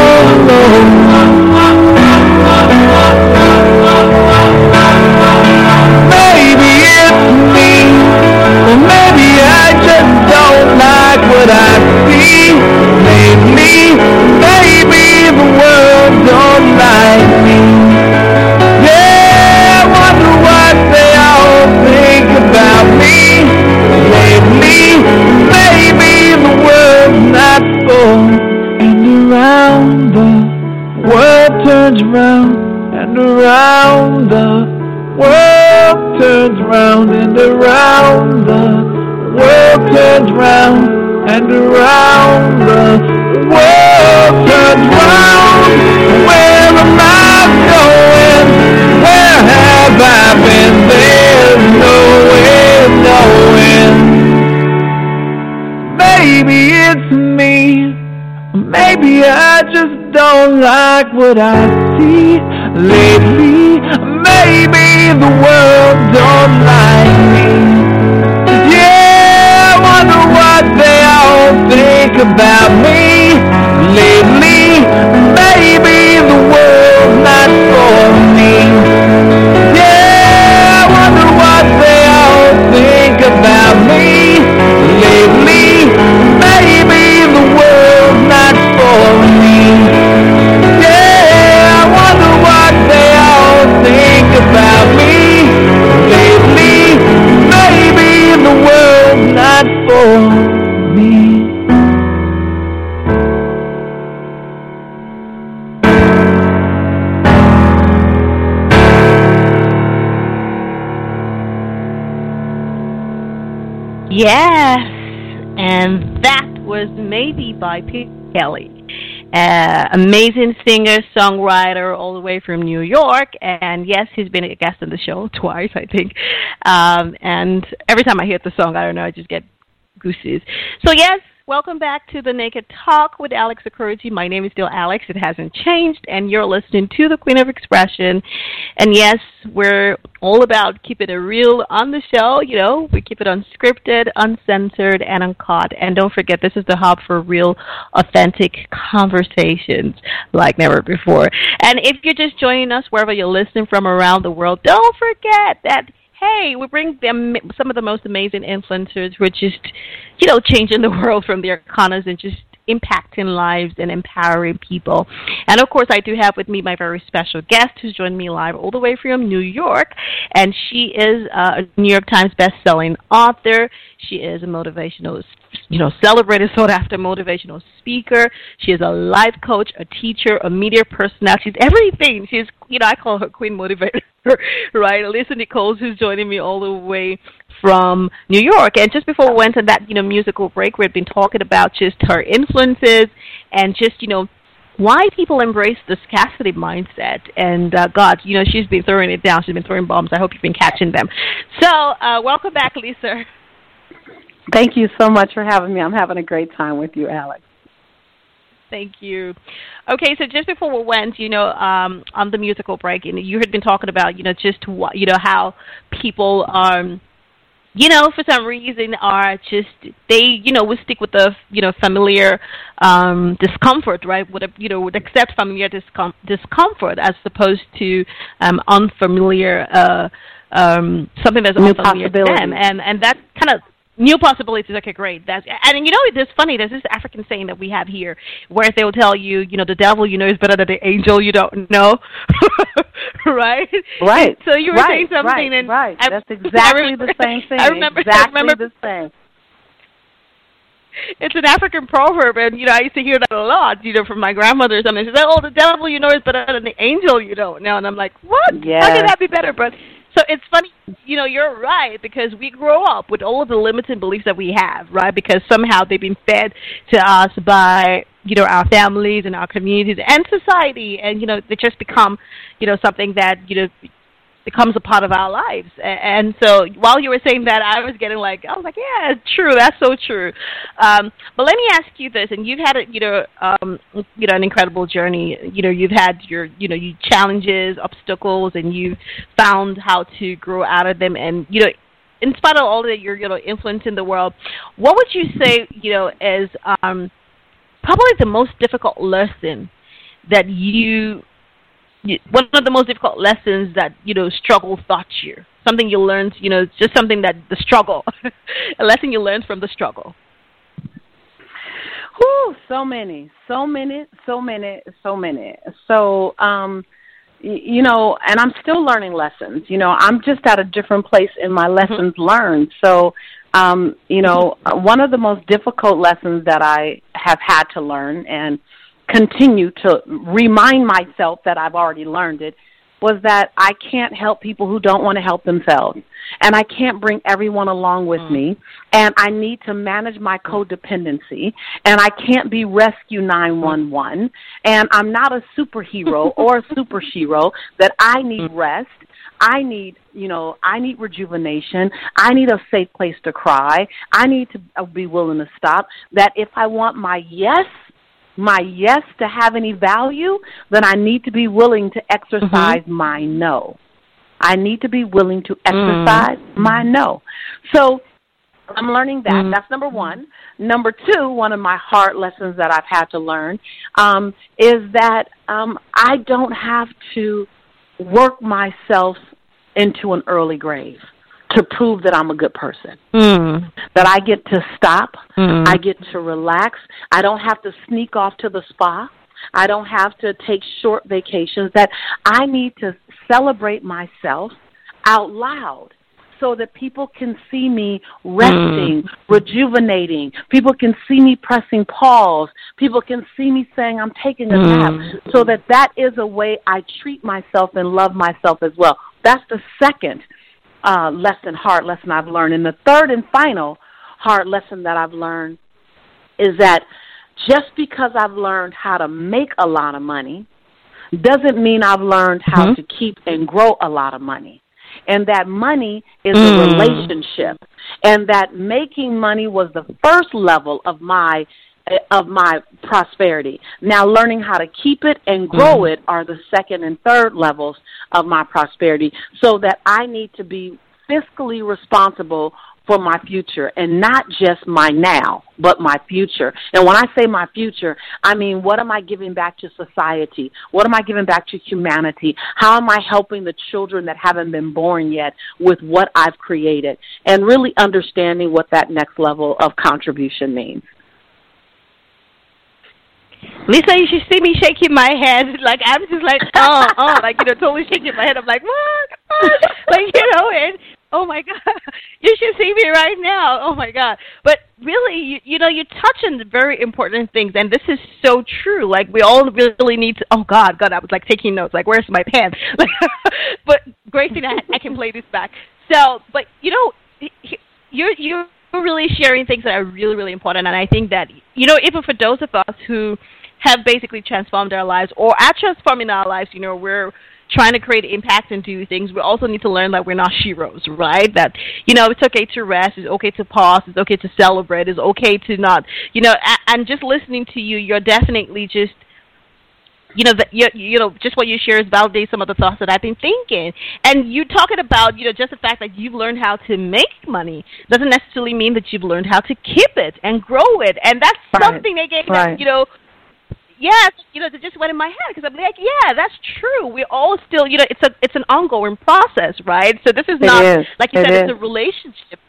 turns round and around the world turns round and around the world turns round and around the world turns round. Where am I going? Where have I been? There's no way knowing. Maybe it's me. Maybe I just don't like what I see lately. Maybe the world don't like me. Yeah, I wonder what they all think about me by Pete Kelly. Uh, amazing singer, songwriter, all the way from New York. And yes, he's been a guest on the show twice, I think. Um, and every time I hear the song, I don't know, I just get gooses. So yes, welcome back to the Naked Talk with Alex Okoroji. My name is still Alex. It hasn't changed, and you're listening to the Queen of Expression. And yes, we're all about keeping it real on the show. You know, we keep it unscripted, uncensored, and uncut. And don't forget, this is the hub for real, authentic conversations like never before. And if you're just joining us wherever you're listening from around the world, don't forget that hey, we bring them some of the most amazing influencers who are just, you know, changing the world from their corners and just impacting lives and empowering people. And of course, I do have with me my very special guest who's joined me live all the way from New York. And she is uh, a New York Times best-selling author. She is a motivational, you know, celebrated sought after motivational speaker. She is a life coach, a teacher, a media personality. She's everything. She's, you know, I call her Queen Motivator, right? Alyssa Nichols, who's joining me all the way from New York. And just before we went on that, you know, musical break, we had been talking about just her influences and just, you know, why people embrace the scarcity mindset. And uh, God, you know, she's been throwing it down. She's been throwing bombs. I hope you've been catching them. So, uh, welcome back, Lisa. Thank you so much for having me. I'm having a great time with you, Alex. Thank you. Okay, so just before we went, you know, um, on the musical break, and you had been talking about, you know, just what, you know, how people, um, you know, for some reason are just they, you know, would stick with the, you know, familiar um, discomfort, right? Would you know, would accept familiar discom- discomfort as opposed to um, unfamiliar, uh, um, something that's New unfamiliar to them, and and that kind of new possibilities. Okay, great. That's and you know it's funny. There's this African saying that we have here where they will tell you, you know, the devil you know is better than the angel you don't know, right? Right. So you were right, saying something, right, and right. I- That's exactly remember- the same thing. I remember. exactly I remember the same. it's an African proverb, and you know I used to hear that a lot, you know, from my grandmother or something. She said, "Oh, the devil you know is better than the angel you don't know," and I'm like, "What? How Yes. can that be better?" But so it's funny, you know, you're right because we grow up with all of the limited beliefs that we have, right? Because somehow they've been fed to us by you know our families and our communities and society, and you know they just become you know something that you know becomes a part of our lives. And so while you were saying that, I was getting like, I was like, yeah, true, that's so true. Um, but let me ask you this, and you've had, a, you know, um, you know, an incredible journey. You know, you've had your, you know, you challenges, obstacles, and you've found how to grow out of them. And you know, in spite of all that you're, you know, influence in the world, what would you say, you know, is um, probably the most difficult lesson that you one of the most difficult lessons that you know struggle taught you something you learned you know just something that the struggle a lesson you learned from the struggle Whew, so many so many so many so many so um you know and i'm still learning lessons you know i'm just at a different place in my mm-hmm. lessons mm-hmm. learned so um you know one of the most difficult lessons that i have had to learn and continue to remind myself that I've already learned it was that I can't help people who don't want to help themselves. And I can't bring everyone along with mm. me. And I need to manage my codependency. And I can't be rescue 911. And I'm not a superhero or a super hero that I need mm. rest. I need, you know, I need rejuvenation. I need a safe place to cry. I need to be willing to stop. That if I want my yes my yes to have any value, then I need to be willing to exercise mm-hmm. my no. I need to be willing to exercise mm. my no. So I'm learning that. Mm. That's number one. Number two, one of my hard lessons that I've had to learn um, is that um, I don't have to work myself into an early grave to prove that I'm a good person. Mm. That I get to stop. Mm. I get to relax. I don't have to sneak off to the spa. I don't have to take short vacations. That I need to celebrate myself out loud so that people can see me resting, mm. rejuvenating. People can see me pressing pause. People can see me saying I'm taking a nap. Mm. So that that is a way I treat myself and love myself as well. That's the second uh, lesson, hard lesson I've learned. And the third and final hard lesson that I've learned is that just because I've learned how to make a lot of money doesn't mean I've learned how mm-hmm. to keep and grow a lot of money. And that money is mm. a relationship. And that making money was the first level of my of my prosperity. Now, learning how to keep it and grow mm-hmm. it are the second and third levels of my prosperity, so that I need to be fiscally responsible for my future and not just my now, but my future. And when I say my future, I mean, what am I giving back to society? What am I giving back to humanity? How am I helping the children that haven't been born yet with what I've created? And really understanding what that next level of contribution means. Lisa, you should see me shaking my head. Like I'm just like, oh, oh, like you know, totally shaking my head. I'm like, what? like you know, and oh my god, you should see me right now. Oh my god. But really, you, you know, you touch on very important things, and this is so true. Like we all really need to. Oh God, God, I was like taking notes. Like, where's my pen? but Gracie, I, I can play this back. So, but you know, you're you're really sharing things that are really, really important. And I think that, you know, even for those of us who have basically transformed our lives or are transforming our lives, you know, we're trying to create impact and do things, we also need to learn that we're not heroes, right? That, you know, it's okay to rest, it's okay to pause, it's okay to celebrate, it's okay to not, you know, and just listening to you, you're definitely just you know, the, you, you know, just what you share is validate some of the thoughts that I've been thinking. And you talking about, you know, just the fact that you've learned how to make money doesn't necessarily mean that you've learned how to keep it and grow it. And that's right. something they gave, right. you know, yes, you know, it just went in my head because I'm like, yeah, that's true. We're all still, you know, it's a it's an ongoing process, right? So this is not is. like you it said, is. it's a relationship.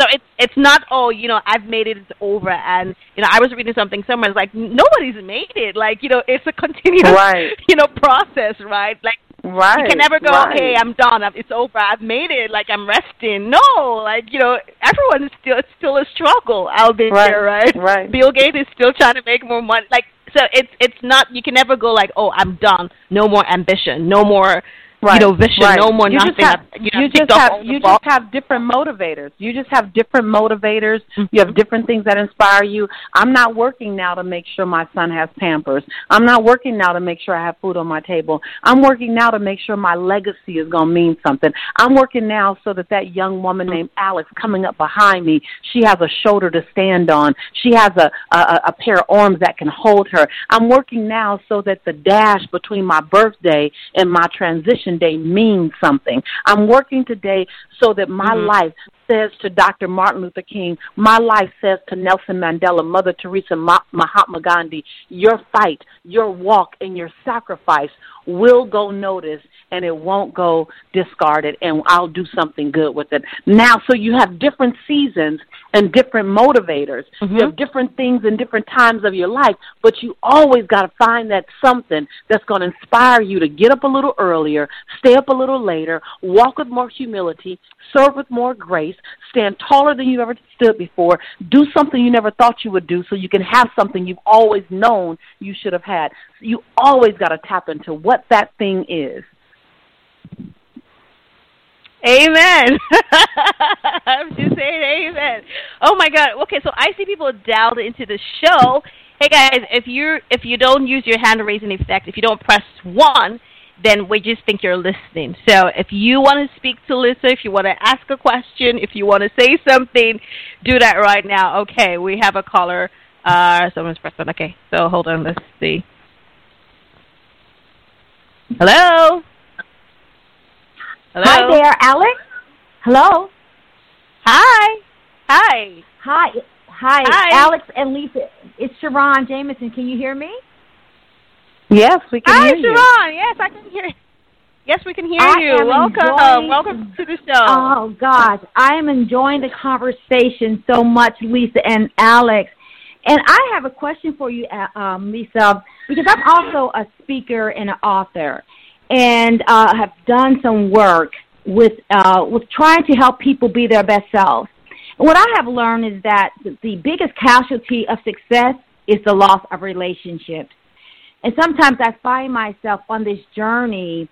So it's it's not oh you know I've made it it's over and you know I was reading something somewhere it's like nobody's made it. Like you know it's a continuous right. you know process right? Like right you can never go right. okay I'm done. It's over. I've made it. Like I'm resting. No like you know everyone is still it's still a struggle out there right. right? right. Bill Gates is still trying to make more money. Like so it's it's not you can never go like oh I'm done. No more ambition. No more right. you know vision, right. no more you nothing. Just have, you, you just have you just have different motivators. You just have different motivators. Mm-hmm. You have different things that inspire you. I'm not working now to make sure my son has Pampers. I'm not working now to make sure I have food on my table. I'm working now to make sure my legacy is going to mean something. I'm working now so that that young woman named Alex coming up behind me, she has a shoulder to stand on. She has a a, a pair of arms that can hold her. I'm working now so that the dash between my birthday and my transition day means something. I'm working today so that my mm-hmm. life says to Dr. Martin Luther King, my life says to Nelson Mandela, Mother Teresa, Mahatma Gandhi, your fight, your walk, and your sacrifice will go noticed and it won't go discarded and I'll do something good with it. Now, so you have different seasons and different motivators. Mm-hmm. You have different things in different times of your life, but you always got to find that something that's going to inspire you to get up a little earlier, stay up a little later, walk with more humility, serve with more grace, stand taller than you ever stood before, do something you never thought you would do so you can have something you've always known you should have had. You always got to tap into what that thing is. Amen. I'm just saying amen. Oh my God. Okay, so I see people dialed into the show. Hey guys, if you if you don't use your hand raising effect, if you don't press one, then we just think you're listening. So if you want to speak to Lisa, if you want to ask a question, if you want to say something, do that right now. Okay, we have a caller. Uh, someone's pressing. Okay, so hold on. Let's see. Hello. Hello? Hi there, Alex. Hello. Hi. Hi. Hi. Hi. Hi. Alex and Lisa. It's Sharon Jameson. Can you hear me? Yes, we can Hi, hear you. Hi, Sharon. Yes, I can hear Yes, we can hear I you. Welcome. Enjoying... Welcome to the show. Oh, gosh. I am enjoying the conversation so much, Lisa and Alex. And I have a question for you, uh, um, Lisa, because I'm also a speaker and an author and uh, have done some work with uh, with trying to help people be their best selves. And what I have learned is that the biggest casualty of success is the loss of relationships. And sometimes I find myself on this journey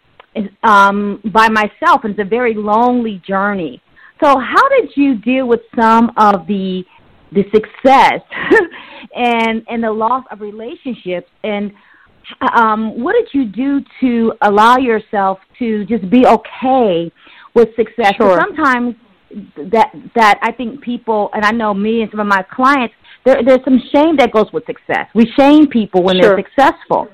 um, by myself, and it's a very lonely journey. So, how did you deal with some of the the success and and the loss of relationships and um, what did you do to allow yourself to just be okay with success? Sure. Sometimes that that I think people, and I know me and some of my clients, there, there's some shame that goes with success. We shame people when sure. they're successful.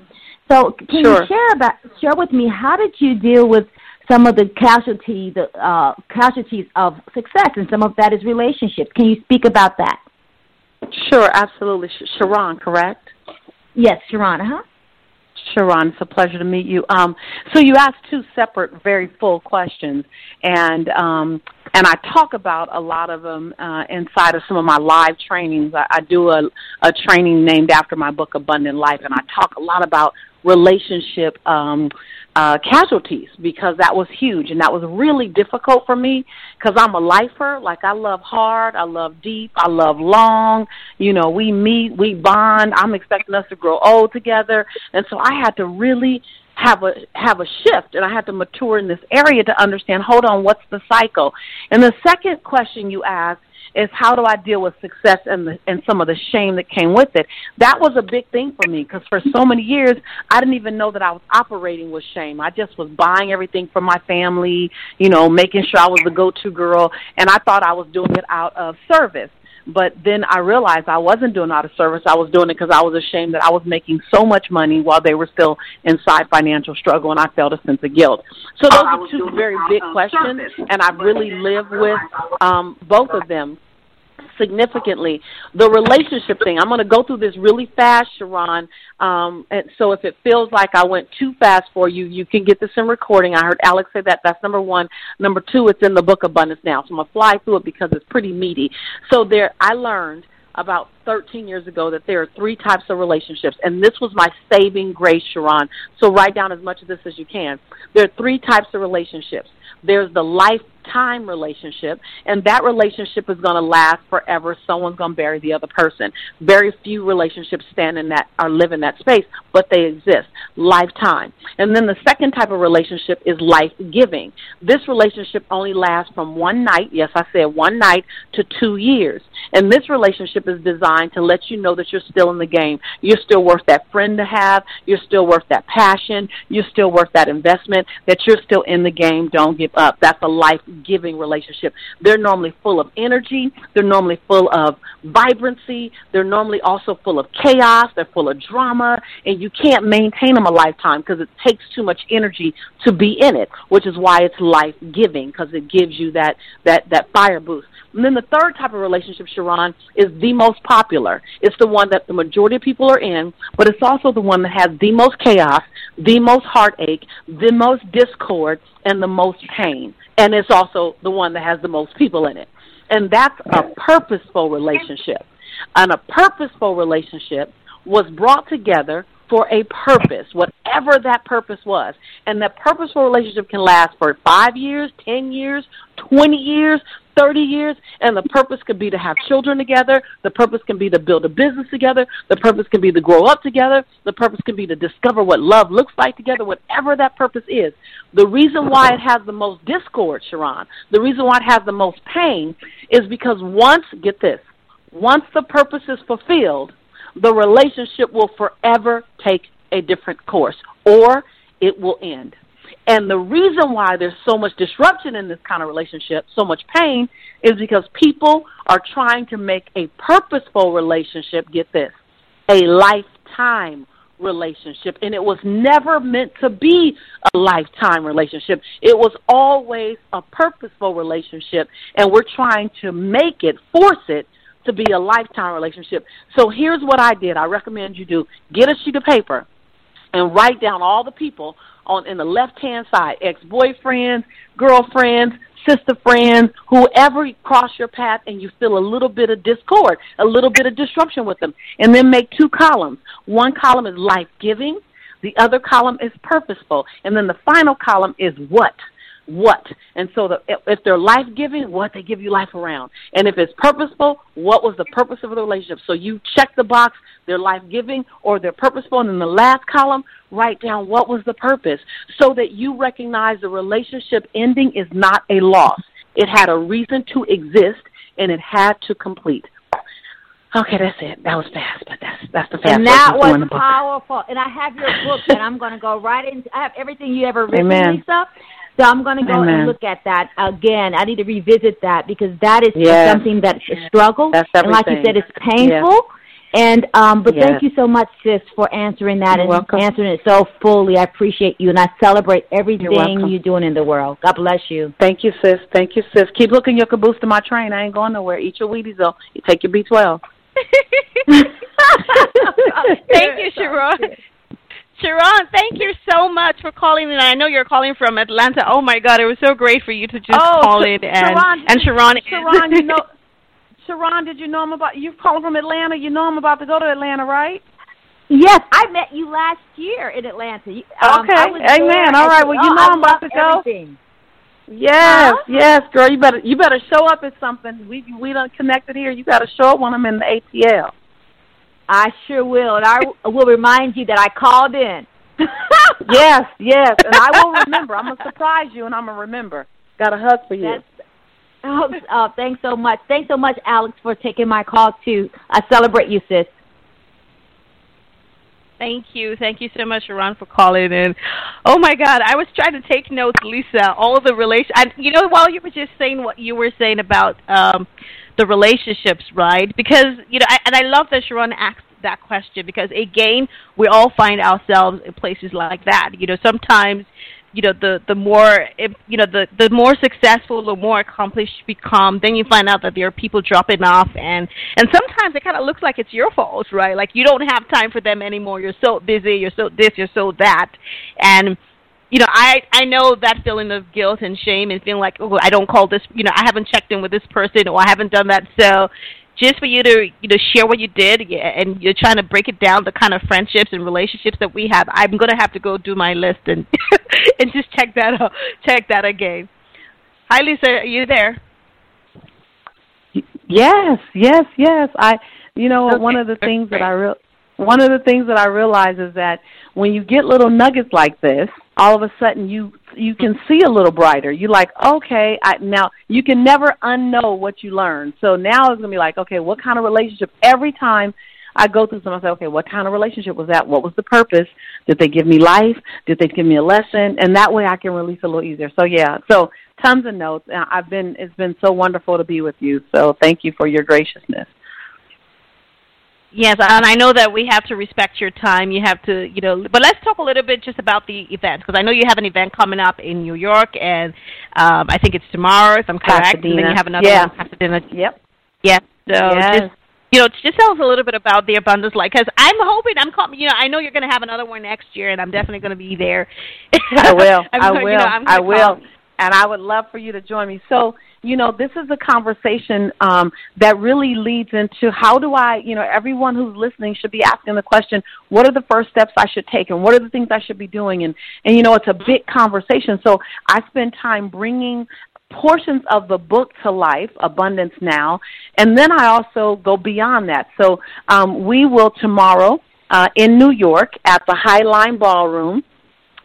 So can sure. you share about share with me how did you deal with some of the casualty the uh, casualties of success, and some of that is relationships. Can you speak about that? Sure, absolutely. Sharon, correct? Yes, Sharon. huh Sharon, it's a pleasure to meet you. Um, so you asked two separate, very full questions, and um, and I talk about a lot of them uh, inside of some of my live trainings. I, I do a, a training named after my book, Abundant Life, and I talk a lot about relationship um, uh, casualties because that was huge and that was really difficult for me because I'm a lifer. Like I love hard, I love deep, I love long. You know, we meet, we bond. I'm expecting us to grow old together, and so I had to really have a have a shift and I had to mature in this area to understand hold on what's the cycle and the second question you asked is how do I deal with success and the, and some of the shame that came with it. That was a big thing for me because for so many years I didn't even know that I was operating with shame. I just was buying everything for my family, you know, making sure I was the go-to girl, and I thought I was doing it out of service. But then I realized I wasn't doing out of service. I was doing it because I was ashamed that I was making so much money while they were still inside financial struggle, and I felt a sense of guilt. So those are two very big questions, and I really live with um, both of them significantly. The relationship thing, I'm going to go through this really fast, Sharon. Um, and so if it feels like I went too fast for you, you can get this in recording. I heard Alex say that. That's number one. Number two, it's in the book Abundance Now. So I'm going to fly through it because it's pretty meaty. So there, I learned about 13 years ago that there are three types of relationships, and this was my saving grace, Sharon. So write down as much of this as you can. There are three types of relationships. There's the lifetime relationship, and that relationship is going to last forever. Someone's going to bury the other person. Very few relationships stand in that or live in that space, but they exist. Lifetime. And then the second type of relationship is life giving. This relationship only lasts from one night, yes, I said one night, to two years. And this relationship is designed to let you know that you're still in the game. You're still worth that friend to have. You're still worth that passion. You're still worth that investment, that you're still in the game. Don't give up. That's a life giving relationship. They're normally full of energy. They're normally full of vibrancy. They're normally also full of chaos. They're full of drama. And you can't maintain them a lifetime because it takes too much energy to be in it, which is why it's life giving because it gives you that, that, that fire boost. And then the third type of relationship, Sharon, is the most popular. It's the one that the majority of people are in, but it's also the one that has the most chaos, the most heartache, the most discord, and the most pain. And it's also the one that has the most people in it. And that's a purposeful relationship. And a purposeful relationship was brought together for a purpose, whatever that purpose was. And that purposeful relationship can last for five years, ten years, twenty years, 30 years, and the purpose could be to have children together. The purpose can be to build a business together. The purpose can be to grow up together. The purpose can be to discover what love looks like together, whatever that purpose is. The reason why it has the most discord, Sharon, the reason why it has the most pain is because once, get this, once the purpose is fulfilled, the relationship will forever take a different course or it will end. And the reason why there's so much disruption in this kind of relationship, so much pain, is because people are trying to make a purposeful relationship, get this, a lifetime relationship. And it was never meant to be a lifetime relationship. It was always a purposeful relationship. And we're trying to make it, force it, to be a lifetime relationship. So here's what I did. I recommend you do get a sheet of paper and write down all the people on in the left hand side, ex boyfriends, girlfriends, sister friends, whoever cross your path and you feel a little bit of discord, a little bit of disruption with them. And then make two columns. One column is life giving, the other column is purposeful, and then the final column is what what. And so the, if they're life giving, what they give you life around. And if it's purposeful, what was the purpose of the relationship? So you check the box, they're life giving or they're purposeful. And in the last column, write down what was the purpose so that you recognize the relationship ending is not a loss. It had a reason to exist and it had to complete. Okay, that's it. That was fast, but that's that's the fast. And that was powerful. And I have your book, and I'm going to go right into. I have everything you ever written, Amen. Lisa. So I'm going to go Amen. and look at that again. I need to revisit that because that is Yes. something that's a struggle. That's and like you said, it's painful. And um, but Yes. thank you so much, sis, for answering that You're and welcome. answering it so fully. I appreciate you, and I celebrate everything welcome. you're doing in the world. God bless you. Thank you, sis. Thank you, sis. Keep hooking your caboose to my train. I ain't going nowhere. Eat your Wheaties though. You take your B twelve. thank you, Sharon. Sharon, thank you so much for calling in. I know you're calling from Atlanta. Oh my God, it was so great for you to just Oh, call Sh- in and Sharon, and Sharon. is- Sharon, you know, Sharon, did you know I'm about? You calling from Atlanta? You know I'm about to go to Atlanta, right? Yes, I met you last year in Atlanta. You- Um, Okay, amen. there All at right, the- well, you oh, know I I'm about to go. everything. Yes, Huh? yes, girl. You better you better show up at something. We we done connected here. You got to show up when I'm in the ATL. I sure will, and I will remind you that I called in. yes, yes, and I will remember. I'm gonna surprise you, and I'm gonna remember. Got a hug for you. That's, oh, oh, thanks so much. Thanks so much, Alex, for taking my call too. I celebrate you, sis. Thank you. Thank you so much, Sharon, for calling in. Oh my God, I was trying to take notes, Lisa. All the relation, and you know, while you were just saying what you were saying about um, the relationships, right? Because you know, I, and I love that Sharon asked that question because again, we all find ourselves in places like that. You know, sometimes you know the the more you know the the more successful the more accomplished you become then you find out that there are people dropping off and and sometimes it kind of looks like it's your fault right? Like you don't have time for them anymore. You're so busy. You're so this. You're so that. And you know i i know that feeling of guilt and shame and feeling like oh i don't call this you know i haven't checked in with this person or i haven't done that so just for you to you know share what you did yeah, and you're trying to break it down the kind of friendships and relationships that we have i'm going to have to go do my list and and just check that out check that again Hi, Lisa. Are you there? Yes, yes, yes. I, you know, Okay, one of the things that. I real, one of the things that I realize is that when you get little nuggets like this, all of a sudden you you can see a little brighter. You're like, okay, I now you can never unknow what you learned. So now it's gonna be like, okay, what kind of relationship? Every time I go through some, I say, okay, what kind of relationship was that? What was the purpose? Did they give me life? Did they give me a lesson? And that way I can release a little easier. So yeah, so tons of notes. I've been it's been so wonderful to be with you. So thank you for your graciousness. Yes, and I know that we have to respect your time. You have to, you know, but let's talk a little bit just about the event because I know you have an event coming up in New York, and um, I think it's tomorrow, if I'm correct. And then you have another Yeah. one in Pasadena. Yep. Yes. So Yes. just you know, just tell us a little bit about the abundance light because I'm hoping I'm you know I know you're going to have another one next year, and I'm definitely going to be there. I will. I will. You know, I will. come. And I would love for you to join me. So, you know, this is a conversation um, that really leads into how do I, you know, everyone who's listening should be asking the question, what are the first steps I should take and what are the things I should be doing? And, and you know, it's a big conversation. So I spend time bringing portions of the book to life, Abundance Now, and then I also go beyond that. So um, we will tomorrow uh, in New York at the Highline Ballroom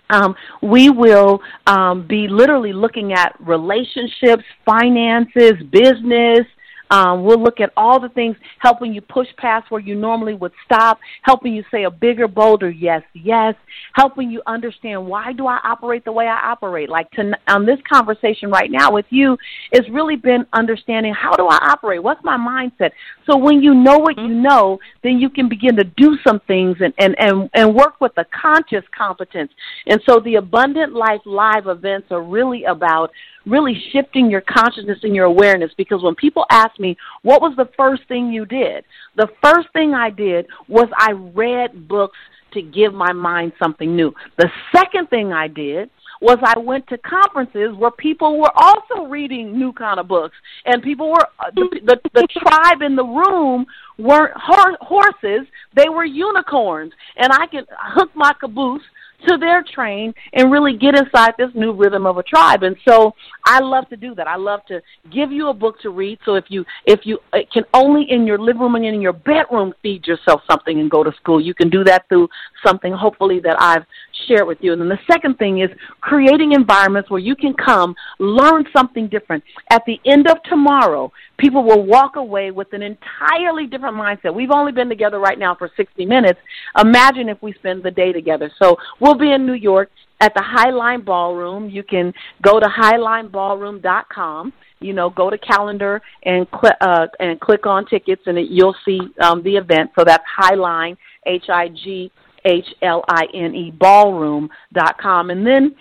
um, we will um, be literally looking at relationships, finances, business. Um, we'll look at all the things helping you push past where you normally would stop, helping you say a bigger, bolder yes, yes, helping you understand why do I operate the way I operate. Like to, on this conversation right now with you, it's really been understanding how do I operate? What's my mindset? So when you know what you know, then you can begin to do some things and, and, and, and work with a conscious competence. And so the Abundant Life Live events are really about really shifting your consciousness and your awareness. Because when people ask me, what was the first thing you did? The first thing I did was I read books to give my mind something new. The second thing I did was I went to conferences where people were also reading new kind of books, and people were uh, the the, the tribe in the room weren't horses; they were unicorns, and I could hook my caboose to their train and really get inside this new rhythm of a tribe. And so I love to do that. I love to give you a book to read. So if you if you uh, can only in your living room and in your bedroom feed yourself something and go to school, you can do that through something hopefully that I've shared with you. And then the second thing is creating environments where you can come learn something different. At the end of tomorrow, people will walk away with an entirely different mindset. We've only been together right now for 60 minutes. Imagine if we spend the day together. So we'll be in New York at the Highline Ballroom. You can go to highlineballroom.com. You know, go to calendar and click uh, and click on tickets, and it, you'll see um, the event. So that's Highline, H I G H L I N E Ballroom dot com, and then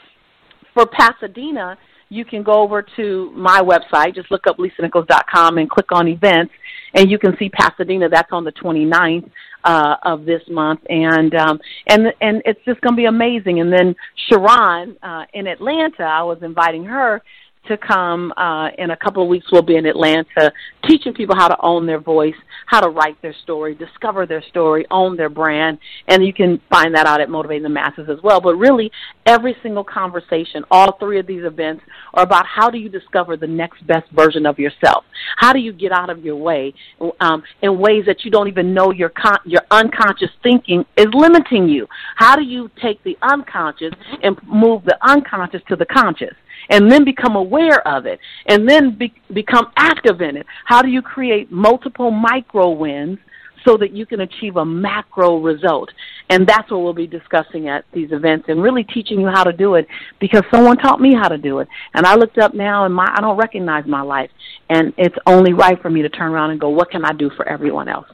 for Pasadena, you can go over to my website. Just look up lisanichols.com and click on events, and you can see Pasadena. That's on the 29th uh, of this month, and um, and and it's just going to be amazing. And then Sharon uh, in Atlanta, I was inviting her to come uh, in a couple of weeks. We'll be in Atlanta teaching people how to own their voice, how to write their story, discover their story, own their brand, and you can find that out at Motivating the Masses as well. But really, every single conversation, all three of these events are about how do you discover the next best version of yourself? How do you get out of your way um, in ways that you don't even know your con- your unconscious thinking is limiting you? How do you take the unconscious and move the unconscious to the conscious? And then become aware of it and then be, become active in it? How do you create multiple micro wins so that you can achieve a macro result? And that's what we'll be discussing at these events and really teaching you how to do it because someone taught me how to do it. And I looked up now and my I don't recognize my life and it's only right for me to turn around and go, what can I do for everyone else?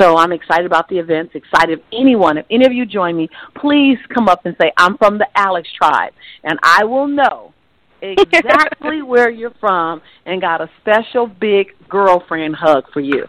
So I'm excited about the events, excited if anyone, if any of you join me, please come up and say, I'm from the Alex tribe and I will know exactly where you're from and got a special big girlfriend hug for you.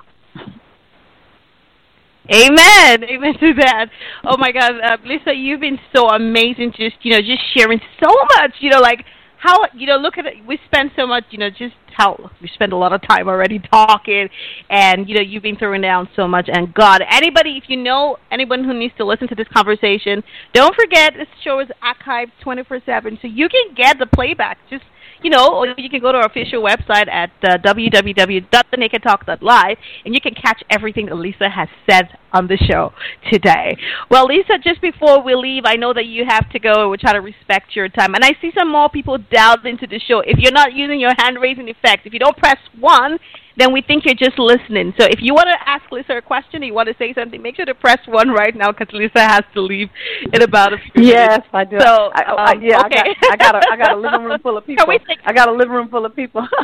Amen. Amen to that. Oh my God, uh, Lisa, you've been so amazing. Just you know, just sharing so much. You know, like how you know, look at it. We spend so much. You know, just how we spend a lot of time already talking, and you know, you've been throwing down so much. And God, anybody, if you know anyone who needs to listen to this conversation, don't forget this show is archived twenty four seven, so you can get the playback. Just you know, or you can go to our official website at uh, www.thenakedtalk.live, and you can catch everything that Lisa has said on the show today. Well, Lisa, just before we leave, I know that you have to go. We try to respect your time, and I see some more people dialed into the show. If you're not using your hand raising effect, if you don't press one, then we think you're just listening. So if you want to ask Lisa a question, or you want to say something, make sure to press one right now because Lisa has to leave in about a few yes, minutes. I do. So I, I, um, yeah, okay. I got, I got a, I got a living room full of people. Take- I got a living room full of people.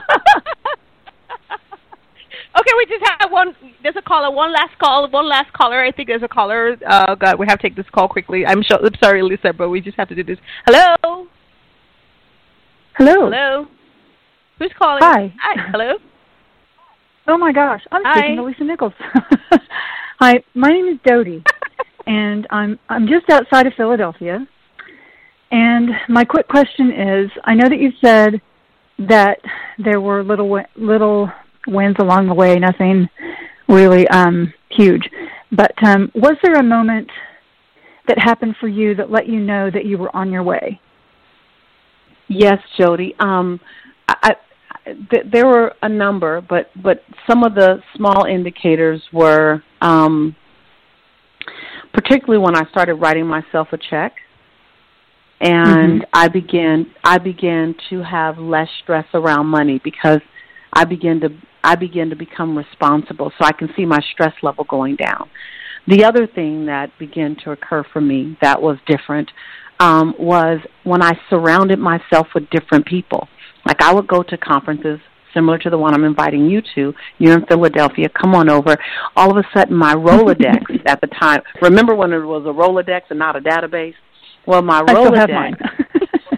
Okay, we just have one. There's a caller. One last call. One last caller. I think there's a caller. Uh, God, we have to take this call quickly. I'm sure. I'm sorry, Lisa, but we just have to do this. Hello. Hello. Hello. Who's calling? Hi. Hi. Hello. Oh my gosh, I'm Hi. speaking to Lisa Nichols. Hi, my name is Dodie, and I'm I'm just outside of Philadelphia. And my quick question is: I know that you said that there were little little wins along the way, nothing really um, huge. But um, was there a moment that happened for you that let you know that you were on your way? Yes, Jody. Um, I, th- there were a number, but but some of the small indicators were, um, particularly when I started writing myself a check, and I began I began to have less stress around money because I began to I began to become responsible, so I can see my stress level going down. The other thing that began to occur for me that was different um, was when I surrounded myself with different people. Like I would go to conferences similar to the one I'm inviting you to. You're in Philadelphia. Come on over. All of a sudden, my Rolodex at the time. Remember when it was a Rolodex and not a database? Well, my I still have Rolodex. mine.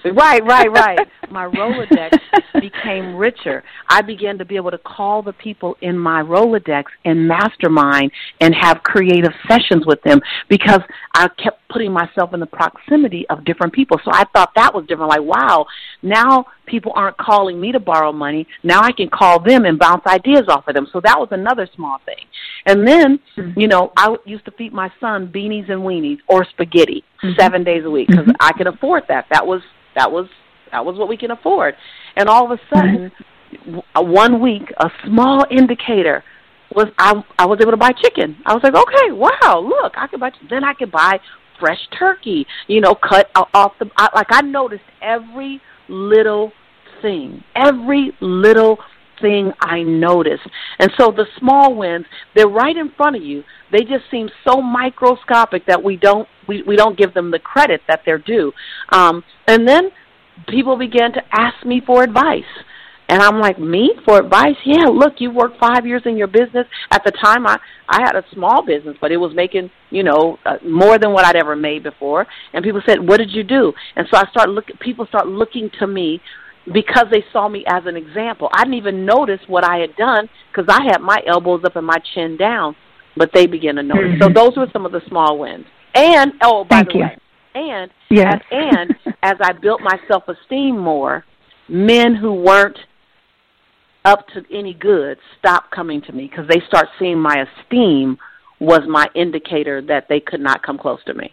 right, right, right. My Rolodex became richer. I began to be able to call the people in my Rolodex and mastermind and have creative sessions with them because I kept putting myself in the proximity of different people. So I thought that was different. Like, wow, now people aren't calling me to borrow money. Now I can call them and bounce ideas off of them. So that was another small thing. And then, mm-hmm. you know, I used to feed my son beanies and weenies or spaghetti mm-hmm. seven days a week because mm-hmm. I could afford that. That was that was that was what we can afford. And all of a sudden, one week, a small indicator was I I was able to buy chicken. I was like, okay, wow, look, I could buy. Then I could buy fresh turkey. You know, cut off the I, like I noticed every little thing, every little thing I noticed. And so the small wins, they're right in front of you. They just seem so microscopic that we don't we, we don't give them the credit that they're due. Um, and then people began to ask me for advice. And I'm like, me for advice? Yeah, look, you worked five years in your business. At the time, I I had a small business, but it was making you know uh, more than what I'd ever made before. And people said, "What did you do?" And so I started look. People start looking to me because they saw me as an example. I didn't even notice what I had done because I had my elbows up and my chin down, but they began to notice. So those were some of the small wins. And oh, by Thank the you. way, and Yes. and as I built my self esteem more, men who weren't up to any good stopped coming to me because they start seeing my esteem was my indicator that they could not come close to me.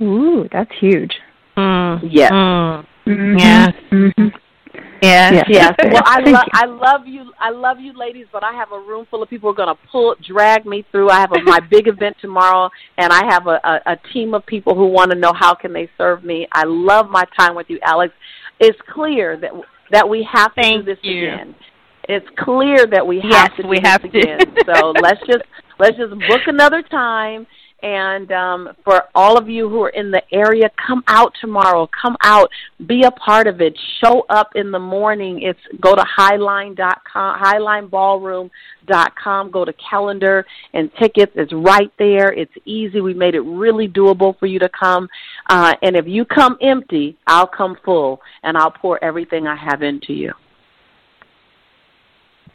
Ooh, that's huge. Mm. Yes. Mm. Mhm. Yes. Mhm. Yes. Yes. Yes. Well, I love. I love you. I love you, ladies. But I have a room full of people who are going to pull, drag me through. I have a, my big event tomorrow, and I have a, a, a team of people who want to know how can they serve me. I love my time with you, Alex. It's clear that that we have to Thank do this you. again. It's clear that we have Yes, to do we this have to. again. so let's just let's just book another time. And um, for all of you who are in the area, come out tomorrow. Come out, be a part of it. Show up in the morning. It's go to highline.com, highlineballroom.com. Go to calendar and tickets. It's right there. It's easy. We made it really doable for you to come. Uh, and if you come empty, I'll come full, and I'll pour everything I have into you.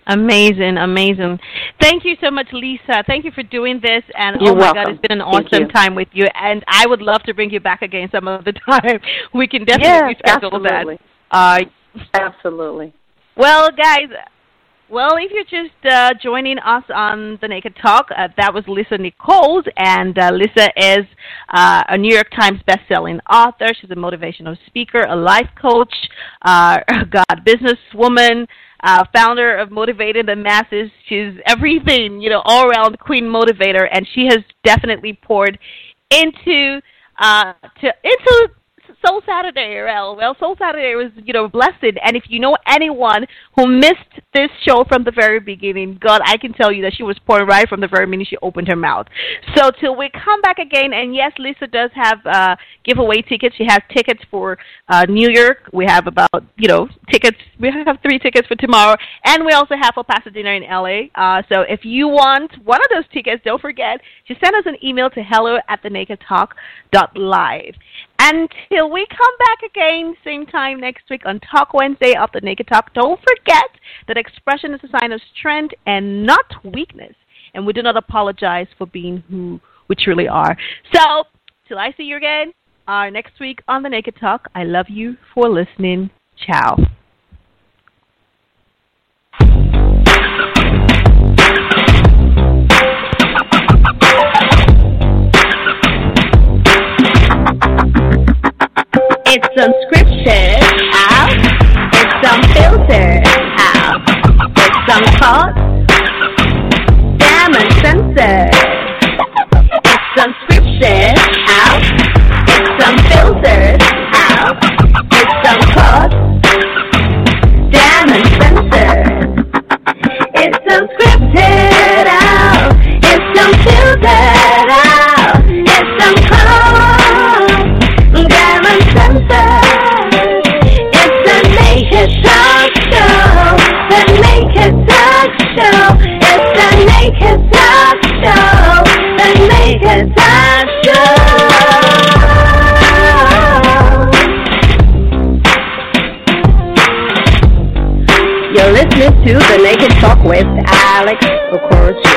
Amazing, amazing. Thank you so much, Lisa. Thank you for doing this. And You're oh my God, it's been an awesome time with you. And I would love to bring you back again some other time. We can definitely Yes, schedule absolutely. that. Uh, Absolutely. well, guys, Well, if you're just uh, joining us on the Naked Talk, uh, that was Lisa Nichols, and uh, Lisa is uh, a New York Times best-selling author. She's a motivational speaker, a life coach, uh, God businesswoman, uh, founder of Motivated the Masses. She's everything, you know, all-around queen motivator, and she has definitely poured into uh, to into Soul Saturday, well, well, Soul Saturday was, you know, blessed. And if you know anyone who missed this show from the very beginning, God, I can tell you that she was pouring right from the very minute she opened her mouth. So till we come back again, and yes, Lisa does have uh, giveaway tickets. She has tickets for uh, New York. We have about, you know, tickets. We have three tickets for tomorrow, and we also have for Pasadena in LA. Uh, so if you want one of those tickets, don't forget to send us an email to hello at the naked talk dot live. Until we come back again, same time next week on Talk Wednesday of the Naked Talk, don't forget that expression is a sign of strength and not weakness. And we do not apologize for being who we truly are. So, till I see you again uh, next week on the Naked Talk, I love you for listening. Ciao. It's unscripted out. It's unfiltered out. It's uncut. Damn uncensored. It's unscripted out. It's unfiltered out. It's uncut. Damn uncensored. It's unscripted out. It's unfiltered listening to the Naked Talk with Alex Okoroji.